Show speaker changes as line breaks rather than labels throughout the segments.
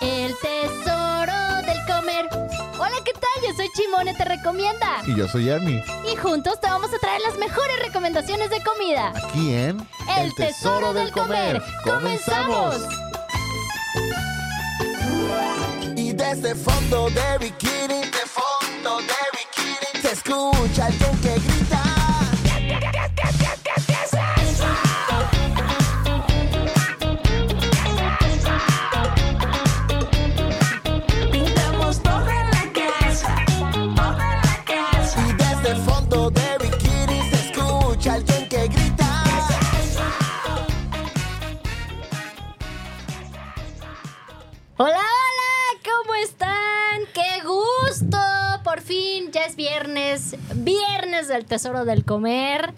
El tesoro del comer. Hola, ¿qué tal? Yo soy Chimone, te recomienda.
Y yo soy Ernie.
Y juntos te vamos a traer las mejores recomendaciones de comida.
Aquí en
El, tesoro, del comer. ¡Comenzamos!
Y desde fondo de bikini, de fondo de bikini, se escucha alguien que grita.
Viernes, viernes del Tesoro del Comer.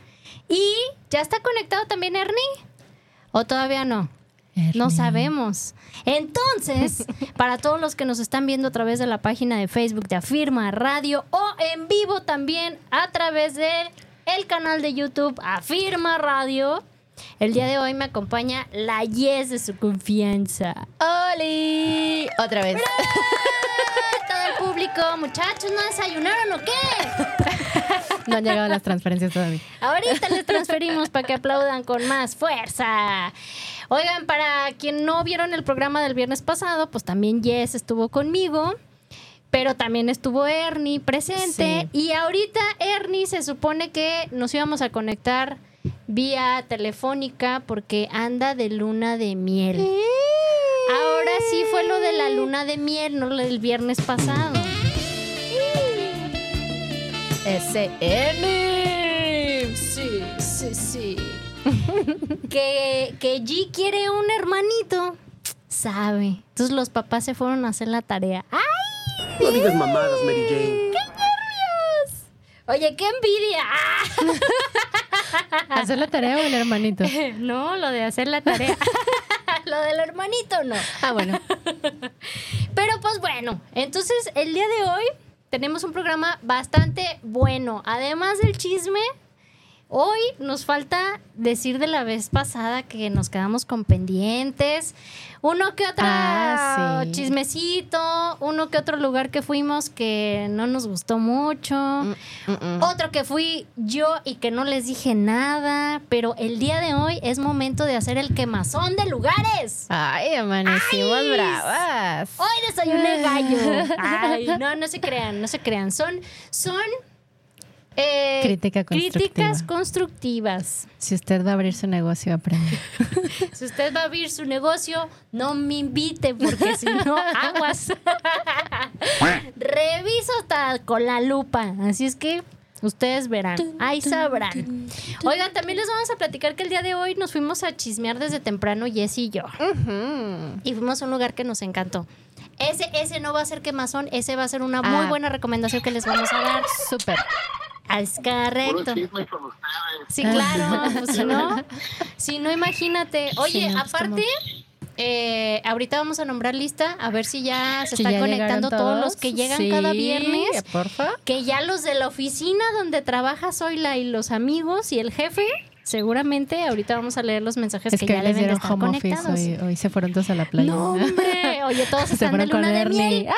¿Y ya está conectado también Ernie? ¿O todavía no? No sabemos. Entonces, para todos los que nos están viendo a través de la página de Facebook de Afirma Radio o en vivo también a través de el canal de YouTube Afirma Radio, el día de hoy me acompaña la Yes de su confianza.
¡Oli! Otra vez.
Todo el público, muchachos, ¿no desayunaron o qué?
No han llegado las transferencias todavía.
Ahorita les transferimos para que aplaudan con más fuerza. Oigan, para quien no vieron el programa del viernes pasado, pues también Jess estuvo conmigo. Pero también estuvo Ernie presente. Y ahorita Ernie se supone que nos íbamos a conectar vía telefónica porque anda de luna de miel. Ahora sí fue lo de la luna de miel, no lo del viernes pasado.
SN.
Sí, sí, sí. que, que G quiere un hermanito. Sabe. Entonces los papás se fueron a hacer la tarea. ¡Ay!
No digas mamadas, Mary Jane.
Oye, qué envidia.
¿Hacer la tarea o el hermanito?
No, lo de hacer la tarea. lo del hermanito no.
Ah, bueno.
Pero pues bueno, entonces el día de hoy tenemos un programa bastante bueno. Además del chisme, hoy nos falta decir de la vez pasada que nos quedamos con pendientes. Uno que otro
Ah, sí.
chismecito, uno que otro lugar que fuimos que no nos gustó mucho.
Mm,
Otro que fui yo y que no les dije nada, pero el día de hoy es momento de hacer el quemazón de lugares.
Ay, amanecimos
Ay.
bravas.
Hoy desayuné gallo. Ay, no, no se crean, no se crean. Son, son eh,
Crítica constructiva.
críticas constructivas.
Si usted va a abrir su negocio, aprende.
Si usted va a abrir su negocio, no me invite porque si no, aguas. Reviso hasta con la lupa. Así es que ustedes verán. Ahí sabrán. Oigan, también les vamos a platicar que el día de hoy nos fuimos a chismear desde temprano, Jess y yo. Y fuimos a un lugar que nos encantó. Ese, ese no va a ser quemazón, ese va a ser una muy
Ah.
buena recomendación que les vamos a dar.
Súper.
Es correcto. Sí, claro. Pues si no, si no, imagínate. Oye,
Sí, no, pues,
aparte, eh, ahorita vamos a nombrar lista a ver si ya se
Si
están
ya
conectando todos los que llegan cada viernes.
Porfa.
Que ya los de la oficina donde trabaja Zoila y los amigos y el jefe, seguramente ahorita vamos a leer los mensajes
Es
que,
que,
ya
les
deben de
dieron
estar
home office
conectados.
hoy, hoy se fueron todos a la playa.
No, hombre. Oye, todos
Se
están de
fueron con
luna de miel. ¡Ah!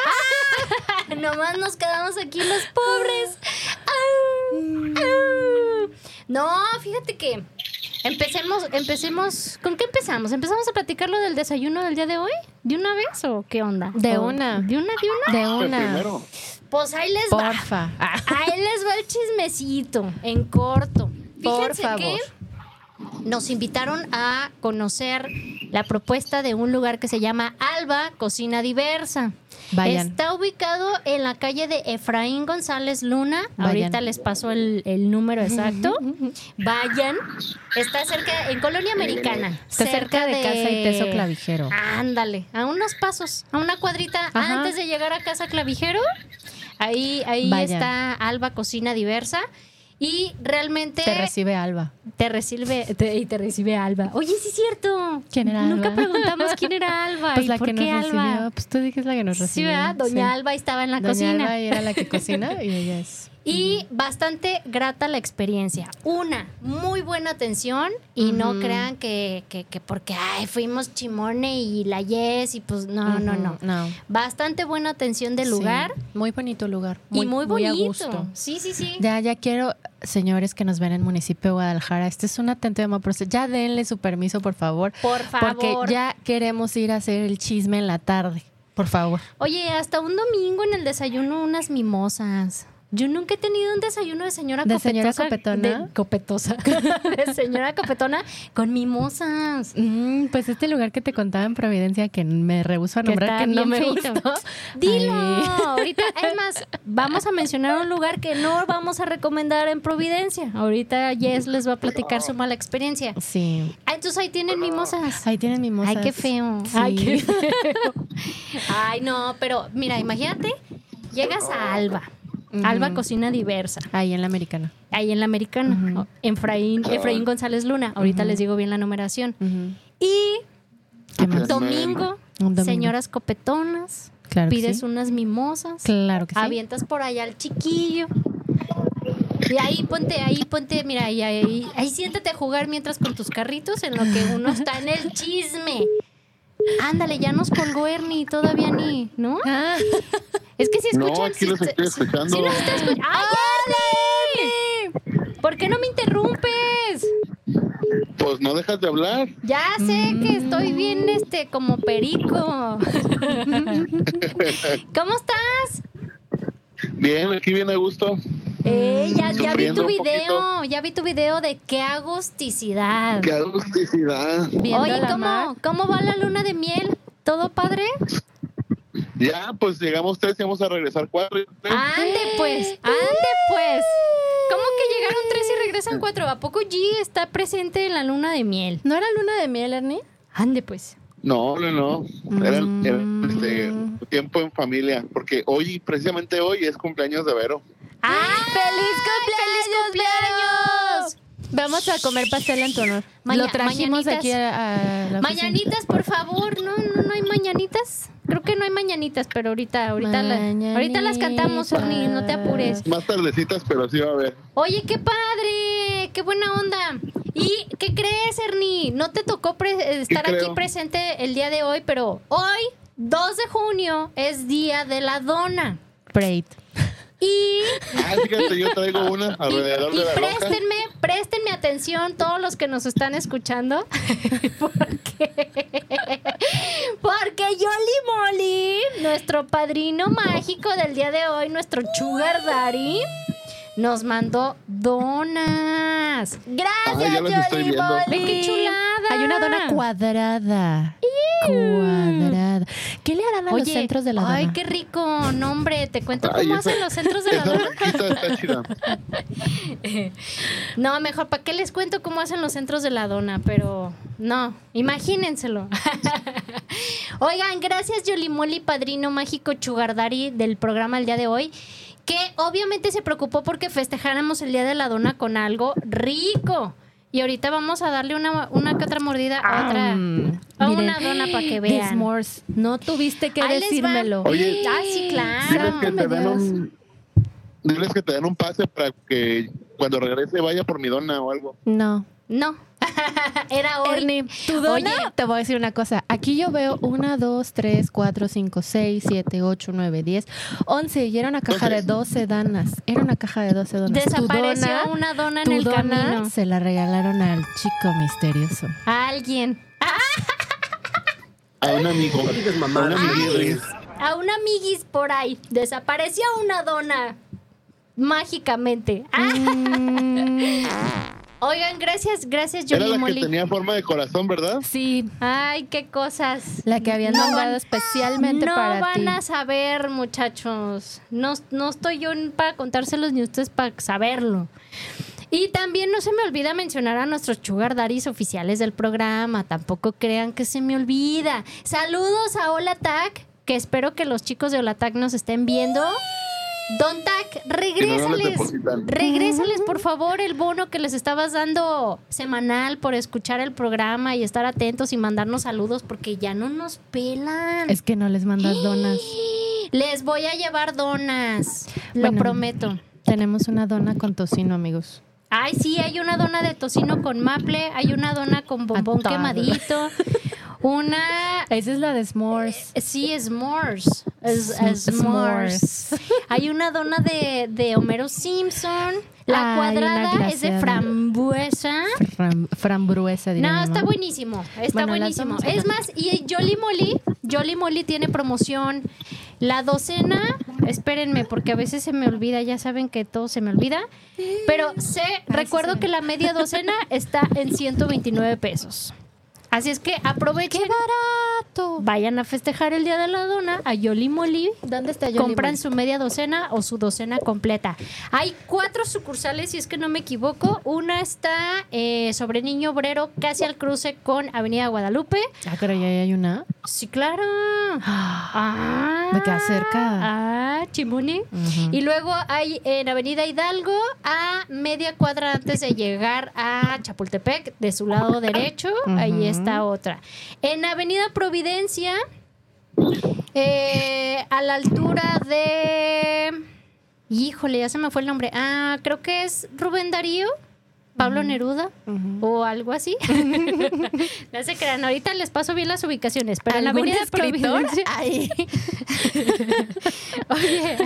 Nomás nos quedamos aquí los pobres. Au, au. No, fíjate que empecemos, empecemos. ¿Con qué empezamos? ¿Empezamos a platicar lo del desayuno del día de hoy? ¿De una vez o qué onda?
De
¿O
una.
¿De una, de una?
De una.
Pues ahí les va.
Porfa. Ah,
Ahí les va el chismecito, en corto.
Por
Fíjense
favor.
que nos invitaron a conocer la propuesta de un lugar que se llama Alba Cocina Diversa.
Vayan.
Está ubicado en la calle de Efraín González Luna.
Vayan.
Ahorita les paso el, el número exacto. Vayan. Está cerca, en Colonia Americana.
Está cerca de Casa y Teso Clavijero.
Ándale, a unos pasos, a una cuadrita
Ajá.
antes de llegar a Casa Clavijero. Ahí, ahí
Vayan.
está Alba Cocina Diversa. Y realmente
Te recibe Alba.
te recibe te- y te recibe Alba. Oye, sí es cierto.
¿Quién era
Nunca
Alba?
preguntamos quién era Alba
Pues
y
la
por
que
qué
nos
Alba.
recibió. Pues tú dijiste la que nos
Sí,
recibió.
¿verdad? Doña
Sí.
Alba estaba en la
Doña
cocina.
Alba era la que cocina y ella es.
Y bastante grata la experiencia. Una, muy buena atención y no crean que, que, que porque ay, fuimos Chimone y la Yes y pues no, no, no.
No.
Bastante buena atención del lugar
Sí, muy bonito lugar.
y muy bonito.
a gusto.
Sí, sí, sí.
Ya, ya quiero, señores que nos ven en el municipio de Guadalajara, este es un atento por usted. Ya denle su permiso, por favor.
Por favor.
Porque ya queremos ir a hacer el chisme en la tarde. Por favor.
Oye, hasta un domingo en el desayuno unas mimosas. Yo nunca he tenido un desayuno de señora
¿De
copetosa.
señora copetona?
de- copetosa. de señora copetona con mimosas.
Mm, pues este lugar que te contaba en Providencia, que me rehuso a nombrar, que no me
feito.
gustó.
Dilo.
Ay.
Ahorita, es más, vamos a mencionar un lugar que no vamos a recomendar en Providencia. Ahorita Jess les va a platicar su mala experiencia.
Sí.
Ah, entonces ahí tienen mimosas.
Ahí tienen mimosas.
Ay, qué feo.
Sí.
Ay, qué feo. Ay, no, pero mira, imagínate, llegas a Alba. Alba Cocina Diversa.
Ahí en la americana.
Ahí en la Americana.
Ujú.
Efraín, Efraín González Luna. Ahorita les digo bien la numeración. Y
¿Qué más?
domingo,
domingo.
señoras copetonas.
Claro que
pides
sí.
unas mimosas.
Claro que sí.
Avientas por allá al chiquillo. Y ahí ponte, ahí ponte, mira, ahí, ahí, ahí siéntate a jugar mientras con tus carritos en lo que uno está en el chisme. Ándale, ya nos colgó Ernie, todavía ni, ¿no?
Ah,
Es que si
No,
escuchan...
aquí los
si-
estoy escuchando.
si está ¡Ay! ¿Por qué no me interrumpes?
Pues no dejas de hablar.
Ya sé que estoy bien, este, como perico. ¿Cómo estás?
Bien, aquí bien a gusto.
Eh, ya, ya vi tu video, ya vi tu video de qué agusticidad.
Qué agusticidad.
viendo
Oye, ¿cómo. ¿cómo va la luna de miel? ¿Todo padre?
Ya, pues llegamos tres y vamos a regresar cuatro.
Ande pues, ande pues. ¿Cómo que llegaron tres y regresan cuatro? ¿A poco G está presente en la luna de miel?
¿No era luna de miel, Ernie?
Ande pues.
No, no, no. Era,
Mm.
era, este, tiempo en familia. Porque hoy, precisamente hoy, es cumpleaños de Vero.
¡Ay, feliz cumpleaños!
Vamos a comer pastel en tu honor.
Maña-
Lo trajimos
mañanitas.
aquí a, a la.
Mañanitas, por favor. No, no, no hay mañanitas. Creo que no hay mañanitas, pero ahorita, ahorita, la- ahorita las cantamos, Ernie, no te apures.
Más tardecitas, pero sí va a haber.
Oye, qué padre, qué buena onda. ¿Y qué crees, Ernie? No te tocó pre- estar aquí presente el día de hoy, pero hoy, 2 de junio, es día de la dona.
Braid.
Y,
Ah, fíjate, yo traigo una
y,
alrededor
y
de la roca.
préstenme, préstenme atención todos los que nos están escuchando. porque, porque Yoli Molly, nuestro padrino mágico del día de hoy, nuestro Sugar Daddy, nos mandó donas. Gracias,
estoy
Yoli. Molly. Qué chulada.
Hay una dona cuadrada. Cuadrada. ¿Qué le harán a los centros de la dona?
ay, qué rico. No, hombre, te cuento
Ay,
cómo
esa-
hacen los centros de la dona.
blanquita está chida.
No, mejor, ¿para qué les cuento cómo hacen los centros de la dona? Pero no, imagínenselo. Oigan, gracias Yolimoli, padrino mágico Chugardari del programa el día de hoy, que obviamente se preocupó porque festejáramos el día de la dona con algo rico. Y ahorita vamos a darle una, una que otra mordida a otra.
Mm,
a
miren,
una dona para que vean.
No tuviste que
Ahí les va.
decírmelo.
Oye,
Ah, sí, claro.
Diles que, te den un, diles que te den un pase para que cuando regrese vaya por mi dona o algo.
No.
No. Era hoy.
Ernie, tu dona,
Oye.
te voy a decir una cosa. Aquí yo veo 1, 2, 3, 4, 5, 6, 7, 8, 9, 10, 11. Y era una caja de 12 danas. Era una caja de 12 donas.
Desapareció
dona-
una dona en
tu
el
dona
camino.
se la regalaron al chico misterioso.
A alguien.
A un amigo. A un amiguis.
Jane.
A un amiguis por ahí. Desapareció una dona. Mágicamente. Ah,
Mm,
Oigan, gracias, gracias,
Era
Yoli
la que tenía forma de corazón, ¿verdad?
sí,
Ay, qué cosas.
la que habían
No
mandado
van-
especialmente
no
para
van
ti.
a saber, muchachos. No, no estoy yo para contárselos ni ustedes para saberlo. Y también no se me olvida mencionar a nuestros sugar daddies oficiales del programa. Tampoco crean que se me olvida. Saludos a Hola Tac, que espero que los chicos de Hola Tac nos estén viendo. Don Tac,
no, no les
regrésales. regrésales, por favor, el bono que les estabas dando semanal por escuchar el programa y estar atentos y mandarnos saludos porque ya no nos pelan.
Es que no les mandas donas.
Les voy a llevar donas. Lo
Bueno.
prometo.
Tenemos una dona con tocino, amigos.
Ay, sí, hay una dona de tocino con maple, hay una dona con bombón quemadito, una...
Esa es la de s'mores.
Sí, s'mores. Es, es s'mores. Hay una dona de, de Homero Simpson. La cuadrada es de frambuesa.
Fram- frambuesa, diría
No, está buenísimo. Está
Bueno,
buenísimo. Es más, y Jolly Molly, Jolly Molly tiene promoción. La docena, espérenme, porque a veces se me olvida, ya saben que todo se me olvida. Pero sé, recuerdo que la media docena está en 129 pesos. Así es que aprovechen.
¡Qué barato!
Vayan a festejar el día de la dona a Yoli Molly.
¿Dónde está Yoli
Compran su media docena o su docena completa. Hay cuatro sucursales, si es que no me equivoco. Una está eh, sobre Niño Obrero, casi al cruce con Avenida Guadalupe.
Ah, pero ya hay una.
Sí, claro. Ah,
Me queda cerca.
Ah, Chimuni.
Ujú.
Y luego hay en Avenida Hidalgo, a media cuadra antes de llegar a Chapultepec, de su lado derecho, ahí
Ujú.
Está otra. En Avenida Providencia, eh, a la altura de... Híjole, ya se me fue el nombre. Ah, creo que es Rubén Darío, Pablo Neruda o algo así. no se crean, ahorita les paso bien las ubicaciones, pero en
¿Algún
Avenida? Providencia. Ahí. Oye,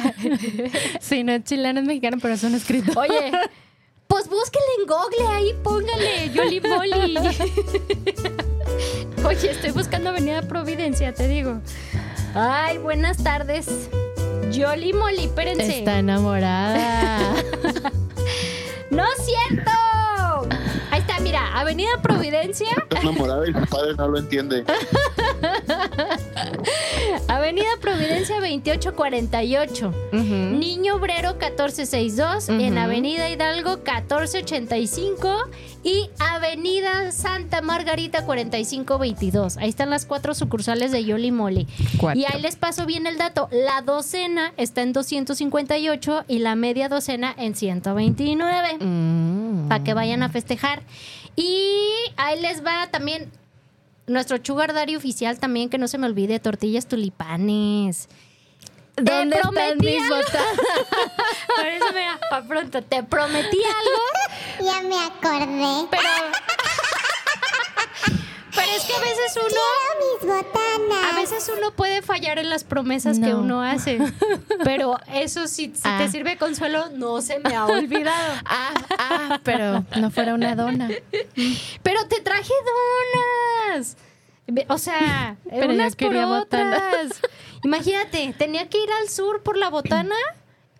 Sí, no es chileno, es mexicano, pero es un escritor.
oye, pues búsquenle en Google ahí, póngale Yoli Molly. Oye, estoy buscando Avenida Providencia, te digo. Ay, buenas tardes. Yoli Molly, espérense.
Está enamorada.
¡No es cierto! Mira, Avenida Providencia,
Está enamorada y su padre no lo entiende.
Avenida Providencia 2848.
Ujú.
Niño Obrero 1462, en
Ujú.
Avenida Hidalgo 1485 y Avenida Santa Margarita 4522. Ahí están las cuatro sucursales de Yoli Molly.
Cuatro.
Y ahí les paso bien el dato. La docena está en 258 y la media docena en 129.
Mm.
Para que vayan a festejar. Y ahí les va también nuestro Sugar Daddy oficial también, que no se me olvide, tortillas tulipanes.
¿Dónde
Te
están
prometí
mis botas?
Por eso, mira, pa' pronto, te prometí algo,
Ya me acordé.
pero... Pero es que a veces uno...
Quiero mis botanas.
A veces uno puede fallar en las promesas que
No.
uno hace. Pero eso si, si
Ah.
te sirve de consuelo, no se me ha olvidado.
Ah, ah, pero no fuera una dona.
Pero te traje donas. O sea,
Pero yo
unas por
quería botana.
otras. Imagínate, tenía que ir al sur por la botana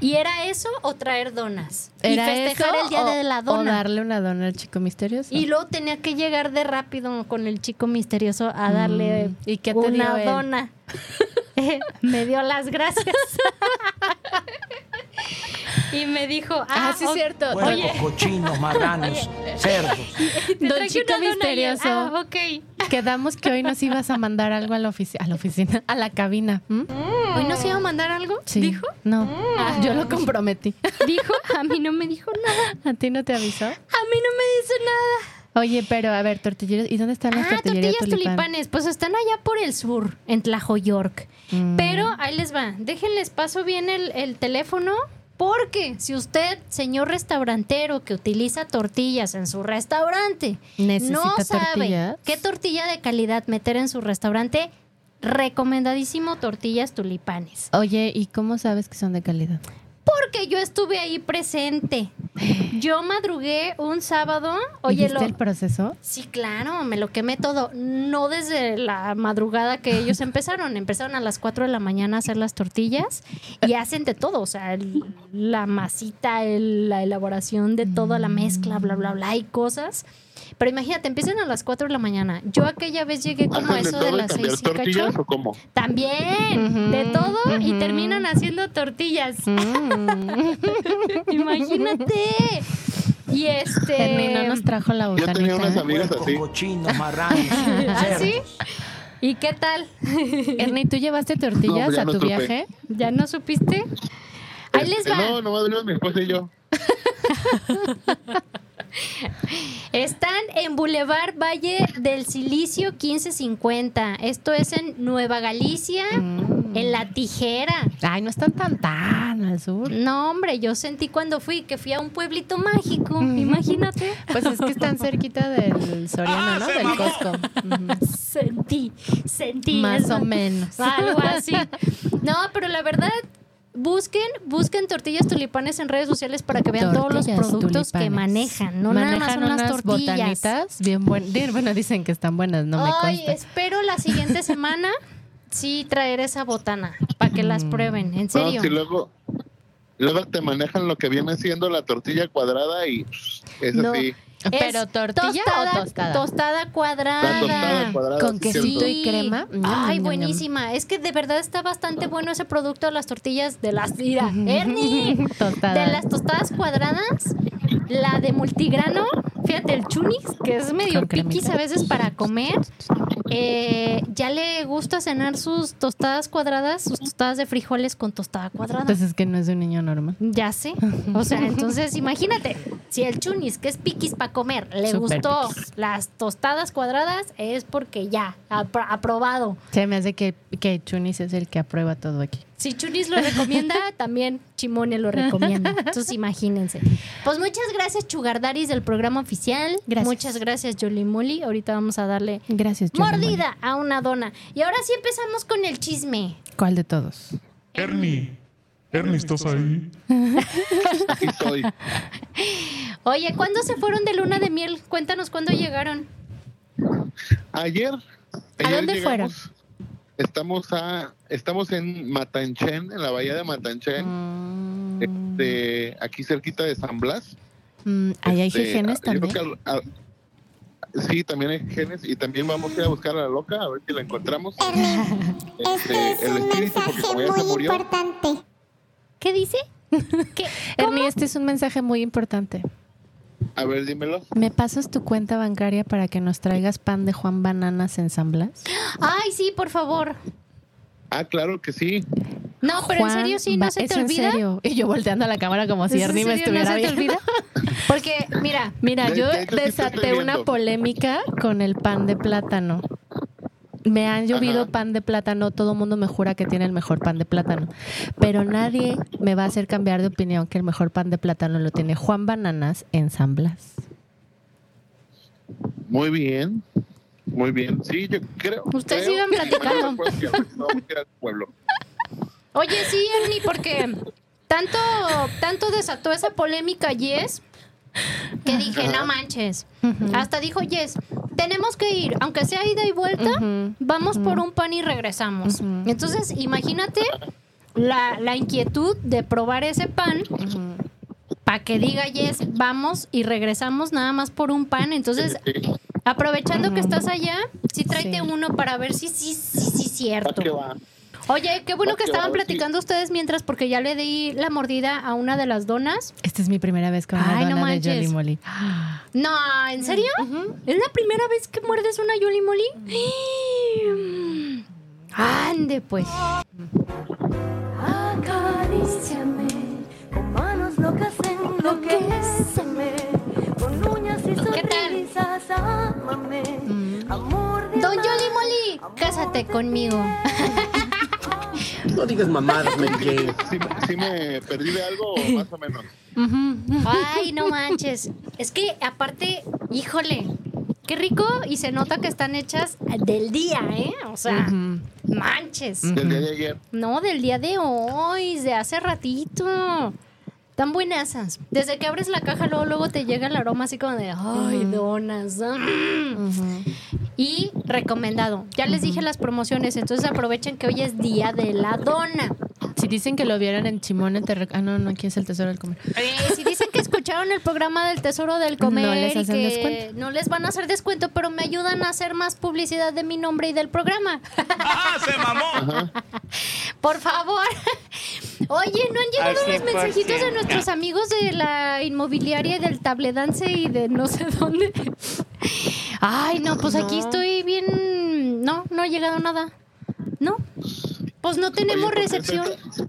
y era eso o traer donas.
¿Era
y festejar
eso
el día
o-
de la
O
dona.
darle una dona al chico misterioso.
Y luego tenía que llegar de rápido con el chico misterioso a darle
Mm, ¿y qué te
una
dio él?
me dio las gracias. y me dijo, ah,
Ah, sí,
ok,
cierto.
Oye.
cochinos, marranos, cerdos.
Don Chico Misterioso.
Ah, ok.
Quedamos que hoy nos ibas a mandar algo a la, ofici- a la oficina, a la cabina. ¿m?
¿Hoy nos iba a mandar algo?
Sí.
¿Dijo?
No, yo lo comprometí.
¿Dijo? A mí no me dijo nada.
¿A ti no te avisó?
A mí no me dice nada.
Oye, pero a ver, tortilleros, ¿y dónde están las
Ah,
tortillerías
tulipanes. Pues están allá por el sur, en Tlajoyork.
Mm.
Pero ahí les va. Déjenles paso bien el, el teléfono. Porque si usted, señor restaurantero que utiliza tortillas en su restaurante,
¿Necesita
no sabe
tortillas?
qué tortilla de calidad meter en su restaurante, recomendadísimo tortillas tulipanes.
Oye, ¿y cómo sabes que son de calidad?
Porque yo estuve ahí presente. Yo madrugué un sábado. Oye,
¿Viste
lo,
el proceso?
Sí, claro, me lo quemé todo. No desde la madrugada que ellos empezaron. Empezaron a las 4 de la mañana a hacer las tortillas y hacen de todo. O sea, el- la masita, el- la elaboración de toda la mezcla, bla, bla, bla, y cosas. Pero imagínate, empiezan a las 4 de la mañana. Yo aquella vez llegué como a
¿Hacen de
eso de las
cambiar
6 y
tortillas
cacho.
o cómo?
También, de todo, y terminan haciendo tortillas.
Mm.
Imagínate. Y este.
Niño nos trajo la
Yo
botanita.
tenía unas amigas así.
cochinos, marranos,
¿Ah, sí?
cerdos.
¿Y qué tal?
Ernie, ¿tú llevaste tortillas
No,
a
no
tu
supe.
Viaje?
¿Ya no supiste? Ahí les va.
No, nomás mi esposa y yo.
Están en Boulevard Valle del Silicio 1550. Esto es en Nueva Galicia.
Mm.
en la tijera.
Ay, no están tan tan al sur.
No, hombre, yo sentí cuando fui que fui a un pueblito mágico, imagínate.
Pues es que están cerquita del Soriano, ¿no? Del Costco.
Sentí, sentí.
Más
eso.
o menos.
Algo así. No, pero la verdad, busquen, busquen tortillas tulipanes en redes sociales para que vean todos los
Tortillas
productos que
tulipanes.
manejan. No nada más
Manejan
son las
unas
tortillas.
botanitas bien buenas. Bueno, dicen que están buenas, no me
Ay,
consta.
espero la siguiente semana sí traer esa botana para que las
Mm.
prueben. En
No,
serio.
si luego, luego te manejan lo que viene siendo la tortilla cuadrada y es
No.
así.
¿Pero tortilla o tostada?
Tostada cuadrada.
Tostada cuadrada.
Con quesito y crema.
Ay, buenísima. Es que de verdad está bastante bueno ese producto de las tortillas de las. Mira, Ernie.
Tostada.
De las tostadas cuadradas, la de multigrano, fíjate, el chunis, que es medio piquis a veces para comer. Eh, ya le gusta cenar sus tostadas cuadradas, sus tostadas de frijoles con tostada cuadrada.
Pues es que no es un niño normal.
Ya sé. O sea, entonces imagínate, si el chunis, que es piquis para comer, le gustó
piquis.
las tostadas cuadradas, es porque ya, apro- aprobado.
Se me hace que, que Chunis es el que aprueba todo aquí.
Si Chunis lo recomienda, también Chimone lo recomienda. Entonces imagínense. Pues muchas gracias, Chugardaris del programa oficial.
Gracias.
Muchas gracias, Jolly Molly. Ahorita vamos a darle
Gracias,
mordida a una dona. Y ahora sí empezamos con el chisme.
¿Cuál de todos?
Ernie, Ernie, ¿estás ahí?
Aquí estoy.
Oye, ¿cuándo se fueron de luna de miel? Cuéntanos cuándo llegaron.
Ayer, ayer
dónde
llegamos, Estamos a, estamos en Matanchen, en la bahía de Matanchen,
Mm,
este, aquí cerquita de San Blas.
mm, ahí hay
Este,
genes
yo creo
también.
que al- al- sí, también hay genes y también vamos a ir a buscar a la loca a ver si la encontramos.
Ernie, este es
el
un
espíritu,
mensaje muy
murió.
importante.
¿Qué dice? ¿Qué?
Ernie, este es un mensaje muy importante.
A ver, dímelo.
¿Me pasas tu cuenta bancaria para que nos traigas pan de Juan Bananas en San Blas?
Ay, sí, por favor.
Ah, claro que sí.
No, pero en serio sí, no se
¿Es
te
en
olvida.
serio? Y yo volteando a la cámara como si
¿Es en
Ernie me
serio? ¿No
estuviera
se te olvida? Porque, mira,
Mira, yo desaté una polémica con el pan de plátano. Me han llovido
Ajá.
pan de plátano, todo el mundo me jura que tiene el mejor pan de plátano, pero nadie me va a hacer cambiar de opinión que el mejor pan de plátano lo tiene Juan Bananas en San Blas.
Muy bien. Muy bien. Sí, yo creo.
Ustedes
creo-
iban platicando.
Que al pueblo.
Oye, sí, Ernie, porque tanto, tanto desató esa polémica Yes que dije, no manches. Hasta dijo Yes, tenemos que ir, aunque sea ida y vuelta, vamos por un pan y regresamos. Entonces, imagínate la, la inquietud de probar ese pan para que diga Yes, vamos y regresamos nada más por un pan. Entonces, aprovechando que estás allá, sí tráete
Sí.
uno para ver si sí, sí, sí,
¿A
cierto. Oye, qué bueno que estaban platicando ustedes mientras, porque ya le di la mordida a una de las donas.
Esta es mi primera vez con una
Ay, no
dona de
manches.
Jolly Molly.
No, ¿en serio? ¿Es la primera vez que muerdes una Yoli Molly? Ande, pues.
Acaríciame con manos locas enloquéceme con uñas y
¿Qué tal?
sonrisas ámame amor de
Don Yoli Molly, cásate conmigo.
No digas mamadas, Mary Jane.
¿Sí, me- sí me perdí de algo más o menos?
Ay, no manches. Es que aparte, híjole, qué rico y se nota que están hechas del día, ¿eh? O sea, manches.
Del día de ayer.
No, del día de hoy, de hace ratito. Tan buenasas. Desde que abres la caja, luego, luego te llega el aroma así como de, ay, donas. mm". Y recomendado. Ya les dije las promociones, entonces aprovechen que hoy es día de la dona.
Si dicen que lo vieron en Chimone, te rec- Ah, no, no, aquí es el tesoro del comer.
Eh, si dicen que escucharon el programa del Tesoro del Comer
No les
y
hacen
que
descuento.
no les van a hacer descuento, pero me ayudan a hacer más publicidad de mi nombre y del programa.
¡Se mamó!
Por favor. Oye, ¿no han llegado los mensajitos de
100%.
nuestros amigos de la inmobiliaria y del tabledance y de no sé dónde? Ay, no, pues aquí estoy bien. No, no ha llegado nada. No. Pues no tenemos
Oye,
recepción.
ahorita-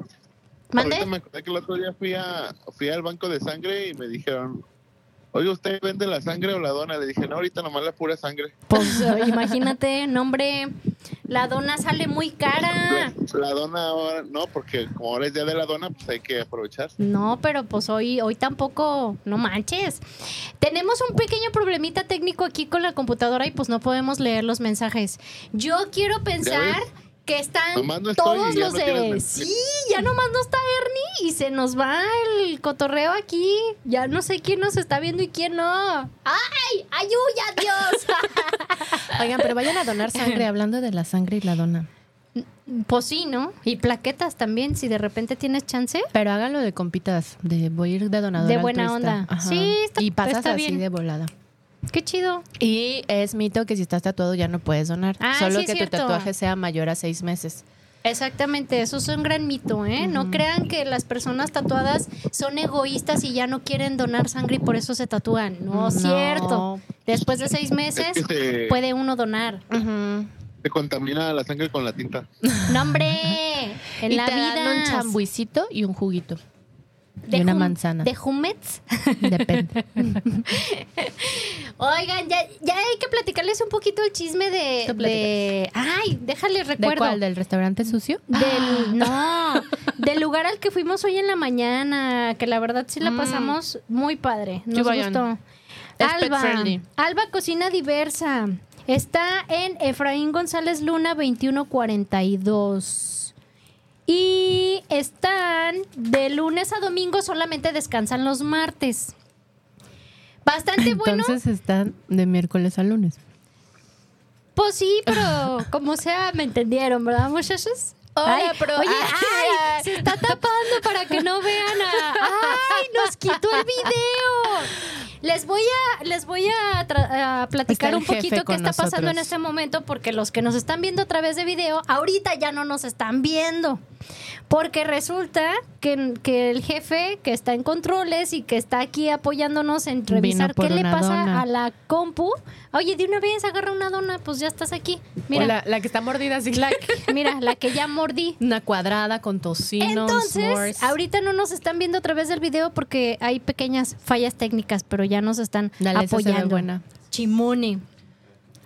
¿Mande?
Ahorita me acordé que el otro día fui, a, fui al banco de sangre y me dijeron, oye, ¿usted vende la sangre o la dona? Le dije, no, ahorita nomás la pura sangre.
Pues eh, imagínate, nombre. La dona sale muy cara.
La, la dona ahora, no, porque como ahora es día de la dona, pues hay que aprovechar.
No, pero pues hoy, hoy tampoco, no manches. Tenemos un pequeño problemita técnico aquí con la computadora y pues no podemos leer los mensajes. Yo quiero pensar? Que están
Nomás no estoy
todos los
no
de... Sí, ya nomás no está Ernie y se nos va el cotorreo aquí. Ya no sé quién nos está viendo y quién no. ¡Ay! ¡Ayuya, Dios!
Oigan, pero vayan a donar sangre hablando de la sangre y la dona.
pues sí, ¿no? Y plaquetas también, si de repente tienes chance.
Pero háganlo de compitas, de voy a ir de donador
De buena
altruista.
onda.
Ajá.
Sí, está-
Y pasas
está
así
bien.
de volada.
Qué chido.
Y es mito que si estás tatuado ya no puedes donar.
Ah,
Solo
sí, es
que tu tatuaje sea mayor a seis meses.
Exactamente, eso es un gran mito, ¿eh? No crean que las personas tatuadas son egoístas y ya no quieren donar sangre y por eso se tatúan. No,
No.
cierto. Después de seis meses
Es que se-
puede uno donar.
Se contamina la sangre con la tinta.
No, hombre, en
y
la
te
vida.
dan un chambuicito y un juguito. y una manzana.
¿De humets?
Depende.
Oigan, ya, ya hay que platicarles un poquito el chisme de... De ay, déjales
¿De
recuerdo.
cuál? ¿Del restaurante sucio?
Del, no, del lugar al que fuimos hoy en la mañana, que la verdad sí la
Mm.
pasamos muy padre. Nos gustó. Alba. Alba Cocina Diversa. Está en Efraín González Luna 2142. Y están de lunes a domingo, solamente descansan los martes. Bastante bueno.
Entonces están de miércoles a lunes.
Pues sí, pero como sea, me entendieron, ¿verdad, muchachos?
Hola,
Ay,
pero-
Oye,
ay,
ay, se está tapando para que no vean a... ¡Ay, nos quitó el video! Les voy a, les voy a, tra- a platicar un poquito qué está pasando en este momento, porque los que nos están viendo a través de video, ahorita ya no nos están viendo. Porque resulta que, que el jefe que está en controles y que está aquí apoyándonos en revisar qué le pasa
dona.
a la compu. Oye, de una vez agarra una dona, pues ya estás aquí. Mira,
la, la que está mordida así.
la que- mira, la que ya mordí.
Una cuadrada con tocino.
Entonces,
s'mores.
ahorita no nos están viendo a través del video porque hay pequeñas fallas técnicas, pero ya nos están
Dale,
apoyando.
buena.
Chimone.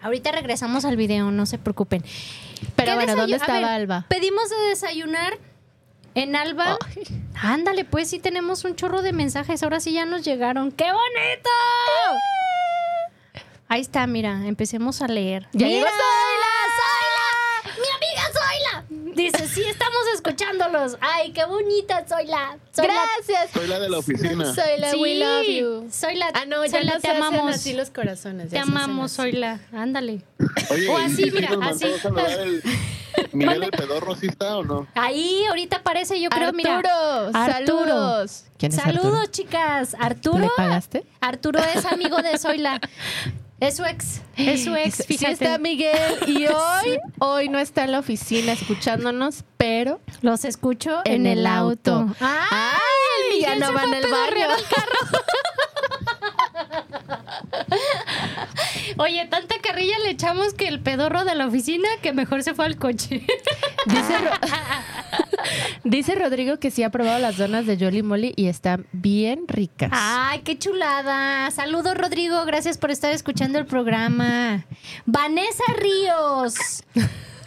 Ahorita regresamos al video, no se preocupen.
Pero
¿Qué
bueno, ¿dónde estaba
ver,
Alba?
Pedimos de desayunar en Alba. Ándale, pues sí tenemos un chorro de mensajes. Ahora sí ya nos llegaron. ¡Qué bonito! Ahí está, mira, empecemos a leer.
Ya
¡Mira!
llegó
¡Zoila! ¡Zoila! ¡Mi amiga Zoila! Dice, sí, estamos escuchándolos. ¡Ay, qué bonita! Zoila.
Gracias.
Soy la de la oficina.
Soy la
Sí,
We Love You.
Zoila,
Ah, no, ya no
te
se hacen
amamos.
así los corazones.
Te amamos,
así.
Zoila. Ándale.
Oye,
O así,
¿y sí
mira, así.
el Miguel el pedorro, ¿sí está o no?
Ahí ahorita aparece, yo creo, mira.
Arturo, saludos. ¿Quién es
Saludos,
Arturo?
chicas. Arturo.
¿Le pagaste?
Arturo es amigo de Zoila. Es su ex. Es su ex,
Sí
fíjate.
está Miguel y hoy, hoy no está en la oficina escuchándonos, pero
Los escucho
en, el auto.
¡Ay!
¡Ay! Ya no va en el baño.
Oye, tanta carrilla le echamos que el pedorro de la oficina que mejor se fue al coche.
Dice, Ro- Dice Rodrigo que sí ha probado las donas de Jolly Molly y están bien ricas.
Ay, qué chulada. Saludos, Rodrigo. Gracias por estar escuchando el programa. Vanessa Ríos.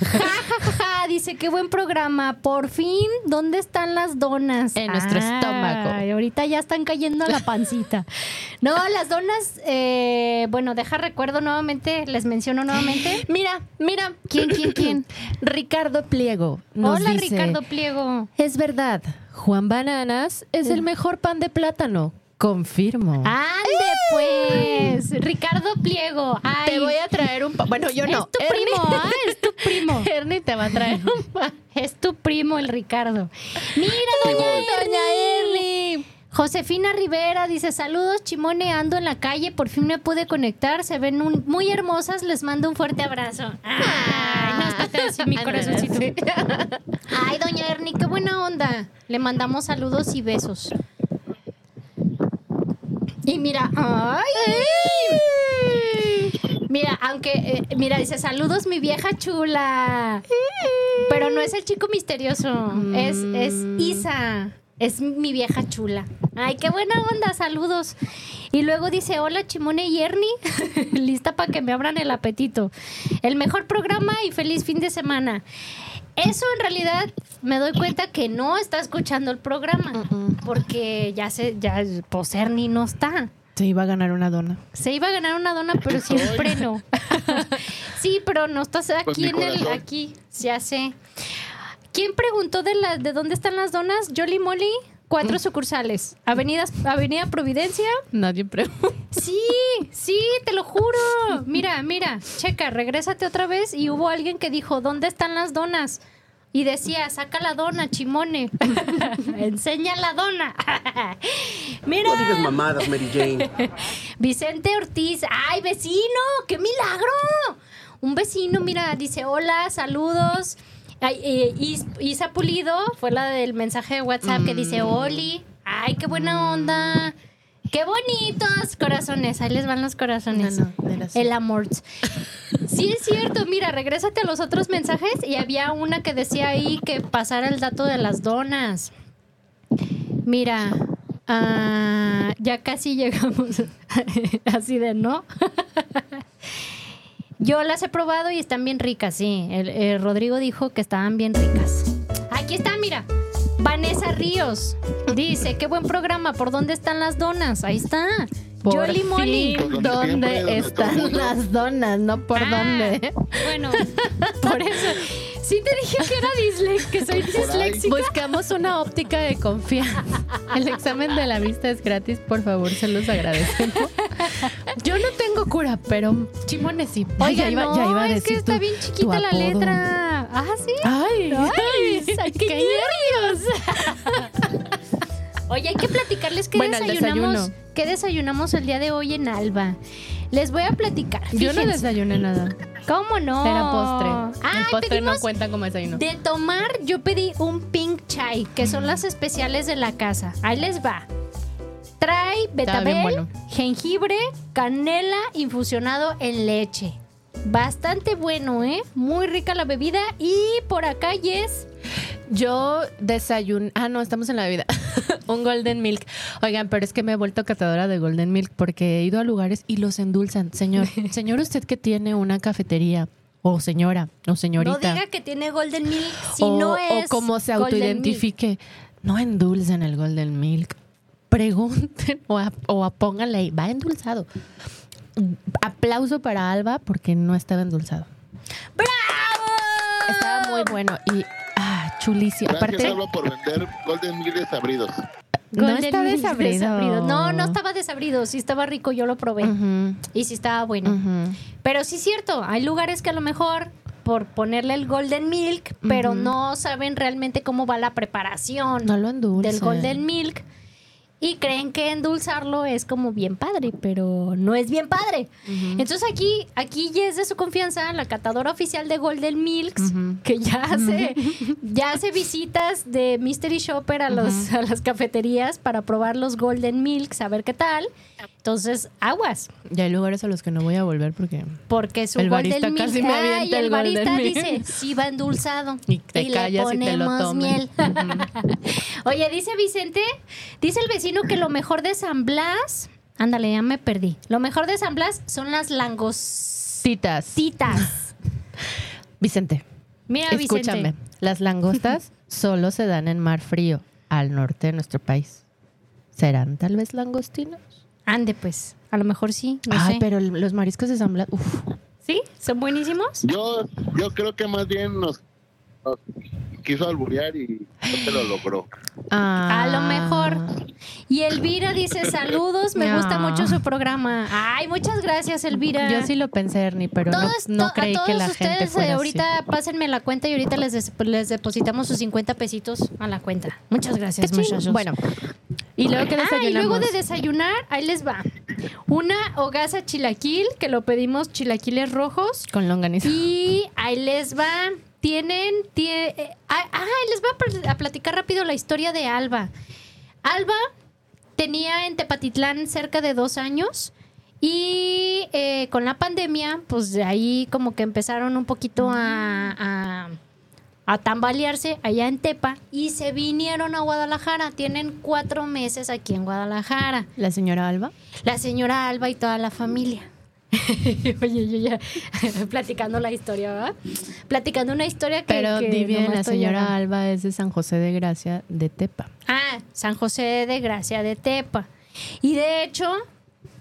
Ja, ja, ja. Dice, qué buen programa. Por fin, ¿dónde están las donas?
En nuestro estómago.
Ay, ahorita ya están cayendo a la pancita. No, las donas, eh, bueno, deja recuerdo nuevamente, les menciono nuevamente.
Mira, mira.
¿Quién, quién, quién?
Ricardo Pliego. Nos
Hola,
dice,
Ricardo Pliego.
Es verdad, Juan Bananas es el mejor pan de plátano. Confirmo.
Ande, pues. Ricardo Pliego. Ay,
Te voy a traer un pan. Bueno, yo no.
Es tu primo, ¿ah? Es tu primo.
Ernie te va a traer un pan.
Es tu primo, el Ricardo. Mira, doña
Doña
Ernie. Josefina Rivera dice, saludos, Chimone, ando en la calle, por fin me pude conectar, se ven un- muy hermosas, les mando un fuerte abrazo. Ay, no, mi corazoncito. Ay, doña Ernie, qué buena onda. Le mandamos saludos y besos. Y mira, ay. Mira, aunque, eh, mira, dice, saludos mi vieja chula. Pero no es el chico misterioso, es, es Isa. Es mi vieja chula. Ay, qué buena onda, saludos. Y luego dice, hola Chimone y Ernie, lista para que me abran el apetito. El mejor programa y feliz fin de semana. Eso en realidad me doy cuenta que no está escuchando el programa, porque ya se, ya, Ernie no está.
Se iba a ganar una dona.
Se iba a ganar una dona, pero siempre no. sí, pero no estás aquí
Pues mi
en el, aquí, ya sé. ¿Quién preguntó de la, de dónde están las donas? Jolly Molly, cuatro sucursales. Avenidas, Avenida Providencia.
Nadie pregunta.
Sí, sí, te lo juro. Mira, mira, checa, regrésate otra vez y hubo alguien que dijo, ¿dónde están las donas? Y decía, saca la dona, chimone. Enseña la dona. Mira.
No digas mamadas, Mary Jane.
Vicente Ortiz, ¡ay, vecino! ¡Qué milagro! Un vecino, mira, dice hola, saludos. Eh, Is- Isa Pulido fue la del mensaje de WhatsApp que dice Oli. ¡Ay, qué buena onda! ¡Qué bonitos corazones! Ahí les van los corazones.
No, no, de las-
El amor. Sí, es cierto. Mira, regrésate a los otros mensajes y había una que decía ahí que pasara el dato de las donas. Mira, ah, ya casi llegamos. Así de no. Yo las he probado y están bien ricas, sí. El, el Rodrigo dijo que estaban bien ricas. Aquí está, mira. Vanessa Ríos dice, qué buen programa, ¿por dónde están las donas? Ahí está.
Por
Jolly Molly.
fin,
Por donde siempre,
¿dónde
donde
están las donas? No por
Ah,
dónde.
Bueno, por eso. Sí te dije que era disléxica, que soy disléxica.
Buscamos una óptica de confianza. El examen de la vista es gratis, por favor, se los agradecemos. Yo no tengo cura, pero chimones sí. Ay,
Oiga,
ya iba,
no,
ya iba a
es
decir
que está
tu-
bien chiquita la letra. Ah, sí.
Ay,
Ay, qué, nervios. Oye, hay que platicarles qué
Bueno,
desayunamos. ¿Qué desayunamos el día de hoy en Alba? Les voy a platicar.
Yo no desayuné nada.
¿Cómo no?
Era postre.
Ah,
el postre no cuenta como desayuno.
De tomar, yo pedí un pink chai, que son las especiales de la casa. Ahí les va. Trae betabel,
bueno.
jengibre, canela infusionado en leche. Bastante bueno, ¿eh? Muy rica la bebida. Y por acá, Yes.
Yo desayuné. Ah, no, estamos en la bebida. un Golden Milk. Oigan, pero es que me he vuelto catadora de Golden Milk porque he ido a lugares y los endulzan. Señor, señor, usted que tiene una cafetería, o señora, o señorita.
No diga que tiene Golden Milk si
o,
no
o
es.
como se autoidentifique. No endulcen el Golden Milk. Pregunten o, a- o a- pónganle ahí, va endulzado. Aplauso para Alba porque no estaba endulzado.
¡Bravo!
Estaba muy bueno y ah, chulísimo.
Gracias,
Aparte,
Alba, por vender Golden Milk desabridos.
no
Golden
está
Milk
desabrido.
No, no estaba desabrido. Sí estaba rico, yo lo probé. Y sí estaba bueno. Pero sí es cierto, hay lugares que a lo mejor por ponerle el golden milk, pero no saben realmente cómo va la preparación
No lo
del golden milk y creen que endulzarlo es como bien padre, pero no es bien padre. Entonces aquí aquí ya es de su confianza la catadora oficial de Golden Milks que ya hace ya hace visitas de Mystery Shopper a los a las cafeterías para probar los Golden Milks, a ver qué tal. Entonces, aguas.
Ya hay lugares a los que no voy a volver porque
Porque su
El barista casi me avienta
el
el
barista dice,
Milk.
sí va endulzado.
Y te callas y
le
te lo
ponemos
tomas.
miel. Oye, dice Vicente, dice el vecino que lo mejor de San Blas, ándale, ya me perdí. Lo mejor de San Blas son las langostitas.
citas. Vicente,
Mira,
escúchame.
Vicente.
Las langostas solo se dan en mar frío, al norte de nuestro país. ¿Serán tal vez langostinos?
Ande, pues. A lo mejor sí, no
Ay,
sé.
pero el- los mariscos de San Blas, uf,
¿Sí? ¿Son buenísimos?
Yo, yo creo que más bien nos, nos quiso alburear y no se lo logró.
Ah.
A lo mejor. Y Elvira dice saludos, me gusta
No.
mucho su programa. Ay, muchas gracias, Elvira.
Yo sí lo pensé, Ernie, pero no,
Todos,
no creí
a
que
todos
la gente
ustedes
fuera
eh,
así.
ahorita pásenme la cuenta y ahorita les, des- les depositamos sus 50 pesitos a la cuenta. Muchas gracias, muchachos.
Bueno, y luego que
Ah, y
desayunamos.
luego de desayunar, ahí les va. Una hogaza chilaquil, que lo pedimos chilaquiles rojos.
Con longaniza.
Y ahí les va. Tienen. tie- eh, ah, les voy a pl- a platicar rápido la historia de Alba. Alba tenía en Tepatitlán cerca de dos años. Y eh, con la pandemia, pues de ahí como que empezaron un poquito a, a, a tambalearse allá en Tepa y se vinieron a Guadalajara. Tienen cuatro meses aquí en Guadalajara.
La señora Alba.
La señora Alba y toda la familia. Oye, yo ya platicando la historia, ¿verdad? Platicando una historia que.
Pero
que
di bien, la señora. Alba es de San José de Gracia de Tepa.
Ah, San José de Gracia de Tepa. Y de hecho,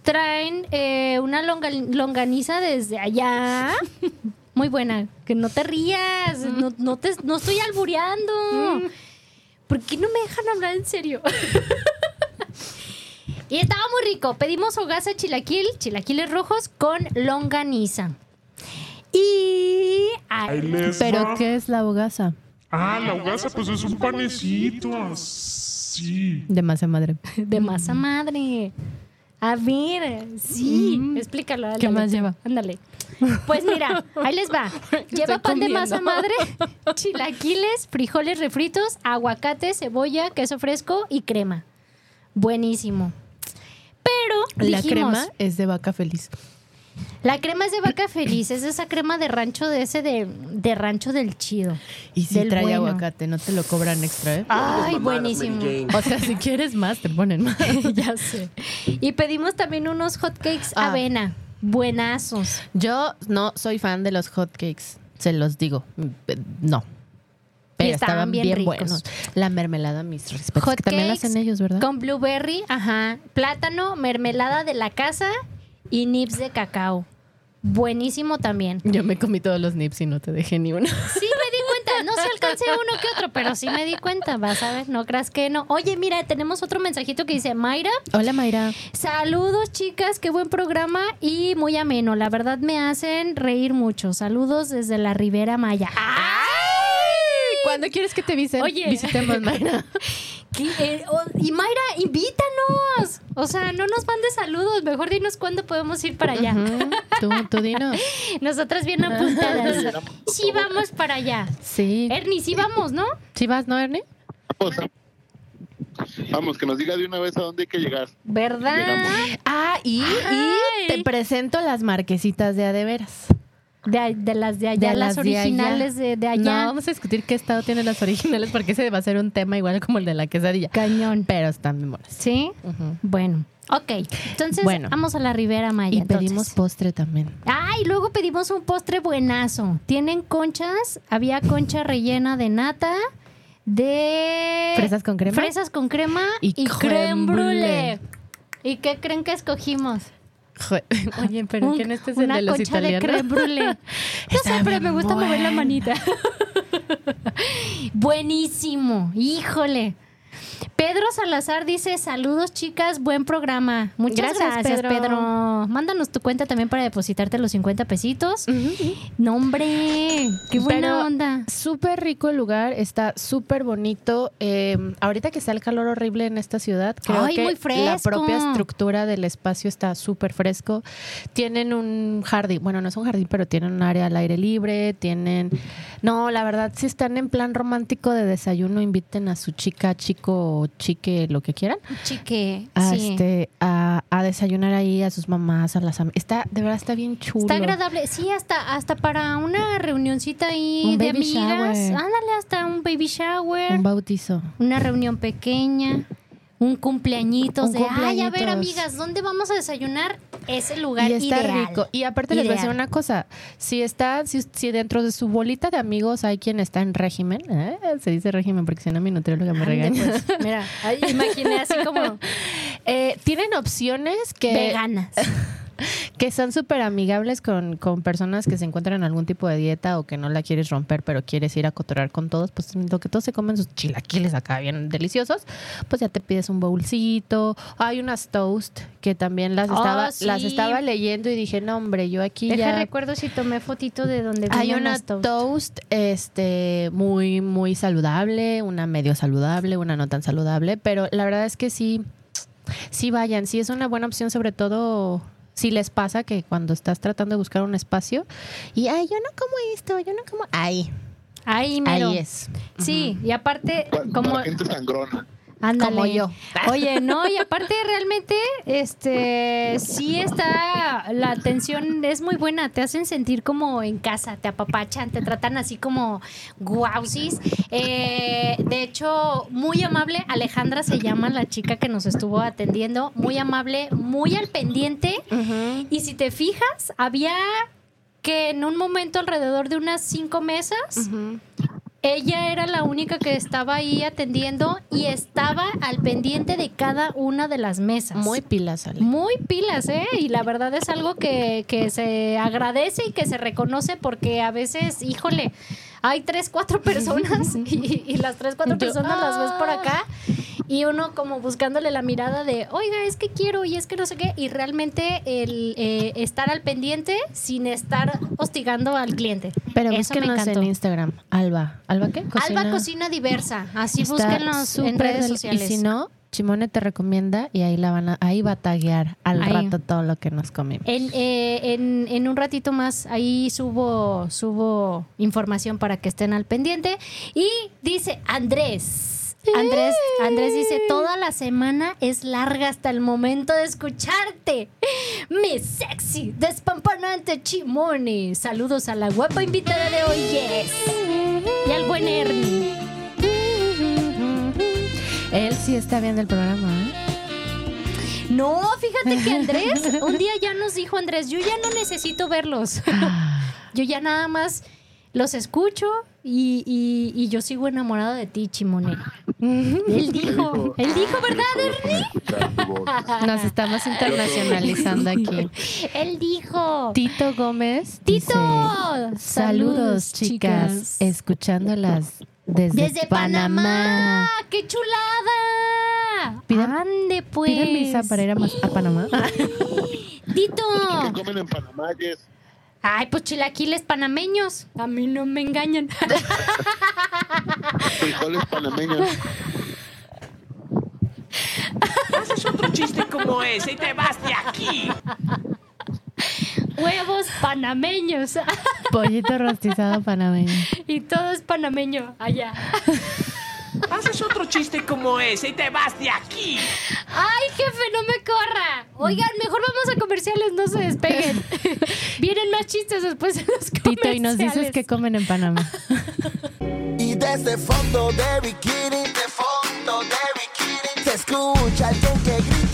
traen eh, una longa- longaniza desde allá. Muy buena. Que no te rías. No, no te, no estoy albureando. ¿Por qué no me dejan hablar en serio? Y estaba muy rico. Pedimos hogaza chilaquil, chilaquiles rojos con longaniza. Y... ay,
Ahí les
¿Pero
va.
qué es la hogaza?
Ah, la hogaza, pues es un panecito así.
De masa madre.
De masa madre. A ver, sí, explícalo.
¿Qué más lleva?
Ándale. Pues mira, ahí les va. Lleva
Estoy
pan de masa madre, chilaquiles, frijoles refritos, aguacate, cebolla, queso fresco y crema. Buenísimo. Pero
La
dijimos,
crema es de vaca feliz.
la crema es de vaca feliz, es esa crema de rancho de ese de, de rancho del chido.
Y si
Del
trae
bueno.
aguacate, no te lo cobran extra, ¿eh?
Ay, buenísimo.
O sea, si quieres más, te ponen más.
ya sé. Y pedimos también unos hotcakes
Ah.
avena. Buenazos.
Yo no soy fan de los hotcakes, se los digo. Eh, No. Pero
estaban
estaban
bien
bien,
ricos.
buenos. La mermelada, mis respetos. que también la hacen ellos, ¿verdad?
Con blueberry, ajá. Plátano, mermelada de la casa y nips de cacao. Buenísimo también.
Yo me comí todos los nips y no te dejé ni uno.
Sí, me di cuenta. No se alcancé uno que otro, pero sí me di cuenta. Vas a ver, no creas que no. Oye, mira, tenemos otro mensajito que dice: Mayra,
Hola, Mayra.
saludos, chicas. Qué buen programa y muy ameno. La verdad me hacen reír mucho. Saludos desde la Ribera Maya.
¿Cuándo quieres que te visiten?
Oye.
Visitemos, Mayra.
¿Qué? Eh, oh, y Mayra, invítanos. O sea, no nos mandes saludos. Mejor dinos cuándo podemos ir para allá.
Tú, tú dinos.
Nosotras bien apuntadas. Sí, vamos para allá.
Sí.
Ernie, sí vamos, ¿no?
¿Sí vas, no, Ernie?
Vamos, vamos, que nos diga de una vez a dónde hay que llegar.
¿Verdad?
Llegamos.
Ah, y, y te presento las marquesitas de adeveras.
De, de las de allá,
De
las, originales de, de allá.
No, vamos a discutir qué estado tienen las originales porque ese va a ser un tema igual como el de la quesadilla.
Cañón.
Pero están bien buenas.
¿Sí? Bueno. Ok. Entonces,
Bueno.
vamos a la Ribera Maya.
Y pedimos postre también.
Ah, y luego pedimos un postre buenazo. Tienen conchas, había concha rellena de nata, de...
¿Fresas con crema?
Fresas con crema
Y
y, creme brûlée. ¿Y qué creen que escogimos?
Oye, pero
Un-
¿quién este es el de los
concha de
italianos?
creme brûlée. Pero
bien
me gusta mover la manita. Buenísimo, híjole. Pedro Salazar dice, saludos chicas, buen programa. Muchas
Gracias,
gracias, Pedro.
Pedro.
Mándanos tu cuenta también para depositarte los 50 pesitos. No, hombre, qué buena
Pero
onda.
Súper rico el lugar, está súper bonito. Eh, ahorita que está el calor horrible en esta ciudad, creo
Ay,
que
muy
la propia estructura del espacio está súper fresco. Tienen un jardín, bueno, no es un jardín, pero tienen un área al aire libre, tienen... No, la verdad, si están en plan romántico de desayuno, inviten a su chica, chico o chique, lo que quieran,
Chique,
a,
sí.
este, a, a desayunar ahí, a sus mamás, a las amigas. Está, de verdad, está bien chulo.
Está agradable, sí, hasta, hasta para una reunioncita ahí
Un
de amigas.
shower.
Ándale, hasta un baby shower.
Un bautizo.
una reunión pequeña, un cumpleañitos
Un
de, ay, a ver, amigas, ¿dónde vamos a desayunar? Ese lugar
Y está
ideal.
rico. Y aparte les voy a decir una cosa. Si está, si, si dentro de su bolita de amigos hay quien está en régimen, ¿eh? se dice régimen porque si no mi nutrióloga me regaña.
pues, mira, ay, imaginé así como
Eh, tienen opciones que,
veganas.
que son súper amigables con, con personas que se encuentran en algún tipo de dieta o que no la quieres romper, pero quieres ir a cotorrear con todos. Pues lo que todos se comen sus chilaquiles acá bien deliciosos, pues ya te pides un bowlcito. Hay unas toast que también las
Oh,
estaba,
sí.
las estaba leyendo y dije, no, hombre, yo aquí
Deja
ya.
recuerdo si tomé fotito de donde
Hay una
toast,
este, muy, muy saludable, una medio saludable, una no tan saludable, pero la verdad es que sí, sí vayan, sí es una buena opción, sobre todo si les pasa que cuando estás tratando de buscar un espacio y, ay, yo no como esto, yo no como, ahí,
Ahí, mero.
ahí es.
Sí, y aparte, como
la gente sangrona.
Ándale.
Como yo.
Oye, no, y aparte realmente, este, sí está, la atención es muy buena, te hacen sentir como en casa, te apapachan, te tratan así como guausis. Eh, de hecho, muy amable, Alejandra se llama la chica que nos estuvo atendiendo, muy amable, muy al pendiente. Y si te fijas, había que en un momento alrededor de unas cinco mesas, ella era la única que estaba ahí atendiendo y estaba al pendiente de cada una de las mesas.
Muy pilas, Ale.
Muy pilas, ¿eh? Y la verdad es algo que, que se agradece y que se reconoce porque a veces, híjole, hay tres, cuatro personas y, y las tres, cuatro personas las ves por acá y uno como buscándole la mirada de, oiga, es que quiero y es que no sé qué, y realmente el eh, estar al pendiente sin estar hostigando al cliente.
Pero
Eso
búsquenos en Instagram. Alba. ¿Alba qué?
Alba Cocina Diversa, así
Está
búsquenlos en redes sociales.
Y si no, Chimone te recomienda y ahí la van a, ahí va a taguear al
Ahí.
rato todo lo que nos comimos.
En, eh, en, en un ratito más ahí subo, subo información para que estén al pendiente. Y dice Andrés. Andrés, Andrés dice, toda la semana es larga hasta el momento de escucharte. Mi sexy, despampanante Chimone. Saludos a la guapa invitada de hoy, Yes. Y al buen Ernie.
Él sí está viendo el programa, ¿eh?
No, fíjate que Andrés, un día ya nos dijo Andrés, yo ya no necesito verlos. yo ya nada más los escucho y, y- y yo sigo enamorado de ti, Chimone. él dijo, él dijo, ¿verdad, Ernie?
Nos estamos internacionalizando aquí.
Él dijo.
Tito Gómez.
Tito,
dice, Saludos, chicas. Escuchándolas desde,
Desde
Panamá.
Panamá. ¡Qué chulada!
Pidan-
Ande, pues.
Piden visa para ir a, a Panamá.
Tito.
¿Qué comen en Panamá, Jess?
Ay, pues chilaquiles panameños. A mí no me engañan.
Frijoles panameños.
Haces otro chiste como ese y te vas de aquí.
Huevos panameños.
Pollito rostizado panameño.
y todo es panameño allá.
Haces otro chiste como ese y te vas de aquí.
Ay, jefe, no me corra. Oigan, mejor vamos a comerciales, no se despeguen. Vienen más chistes después de los comerciales.
Tito, y nos dices que comen en Panamá.
Y desde fondo de bikini, de fondo de bikini, se escucha alguien que grita.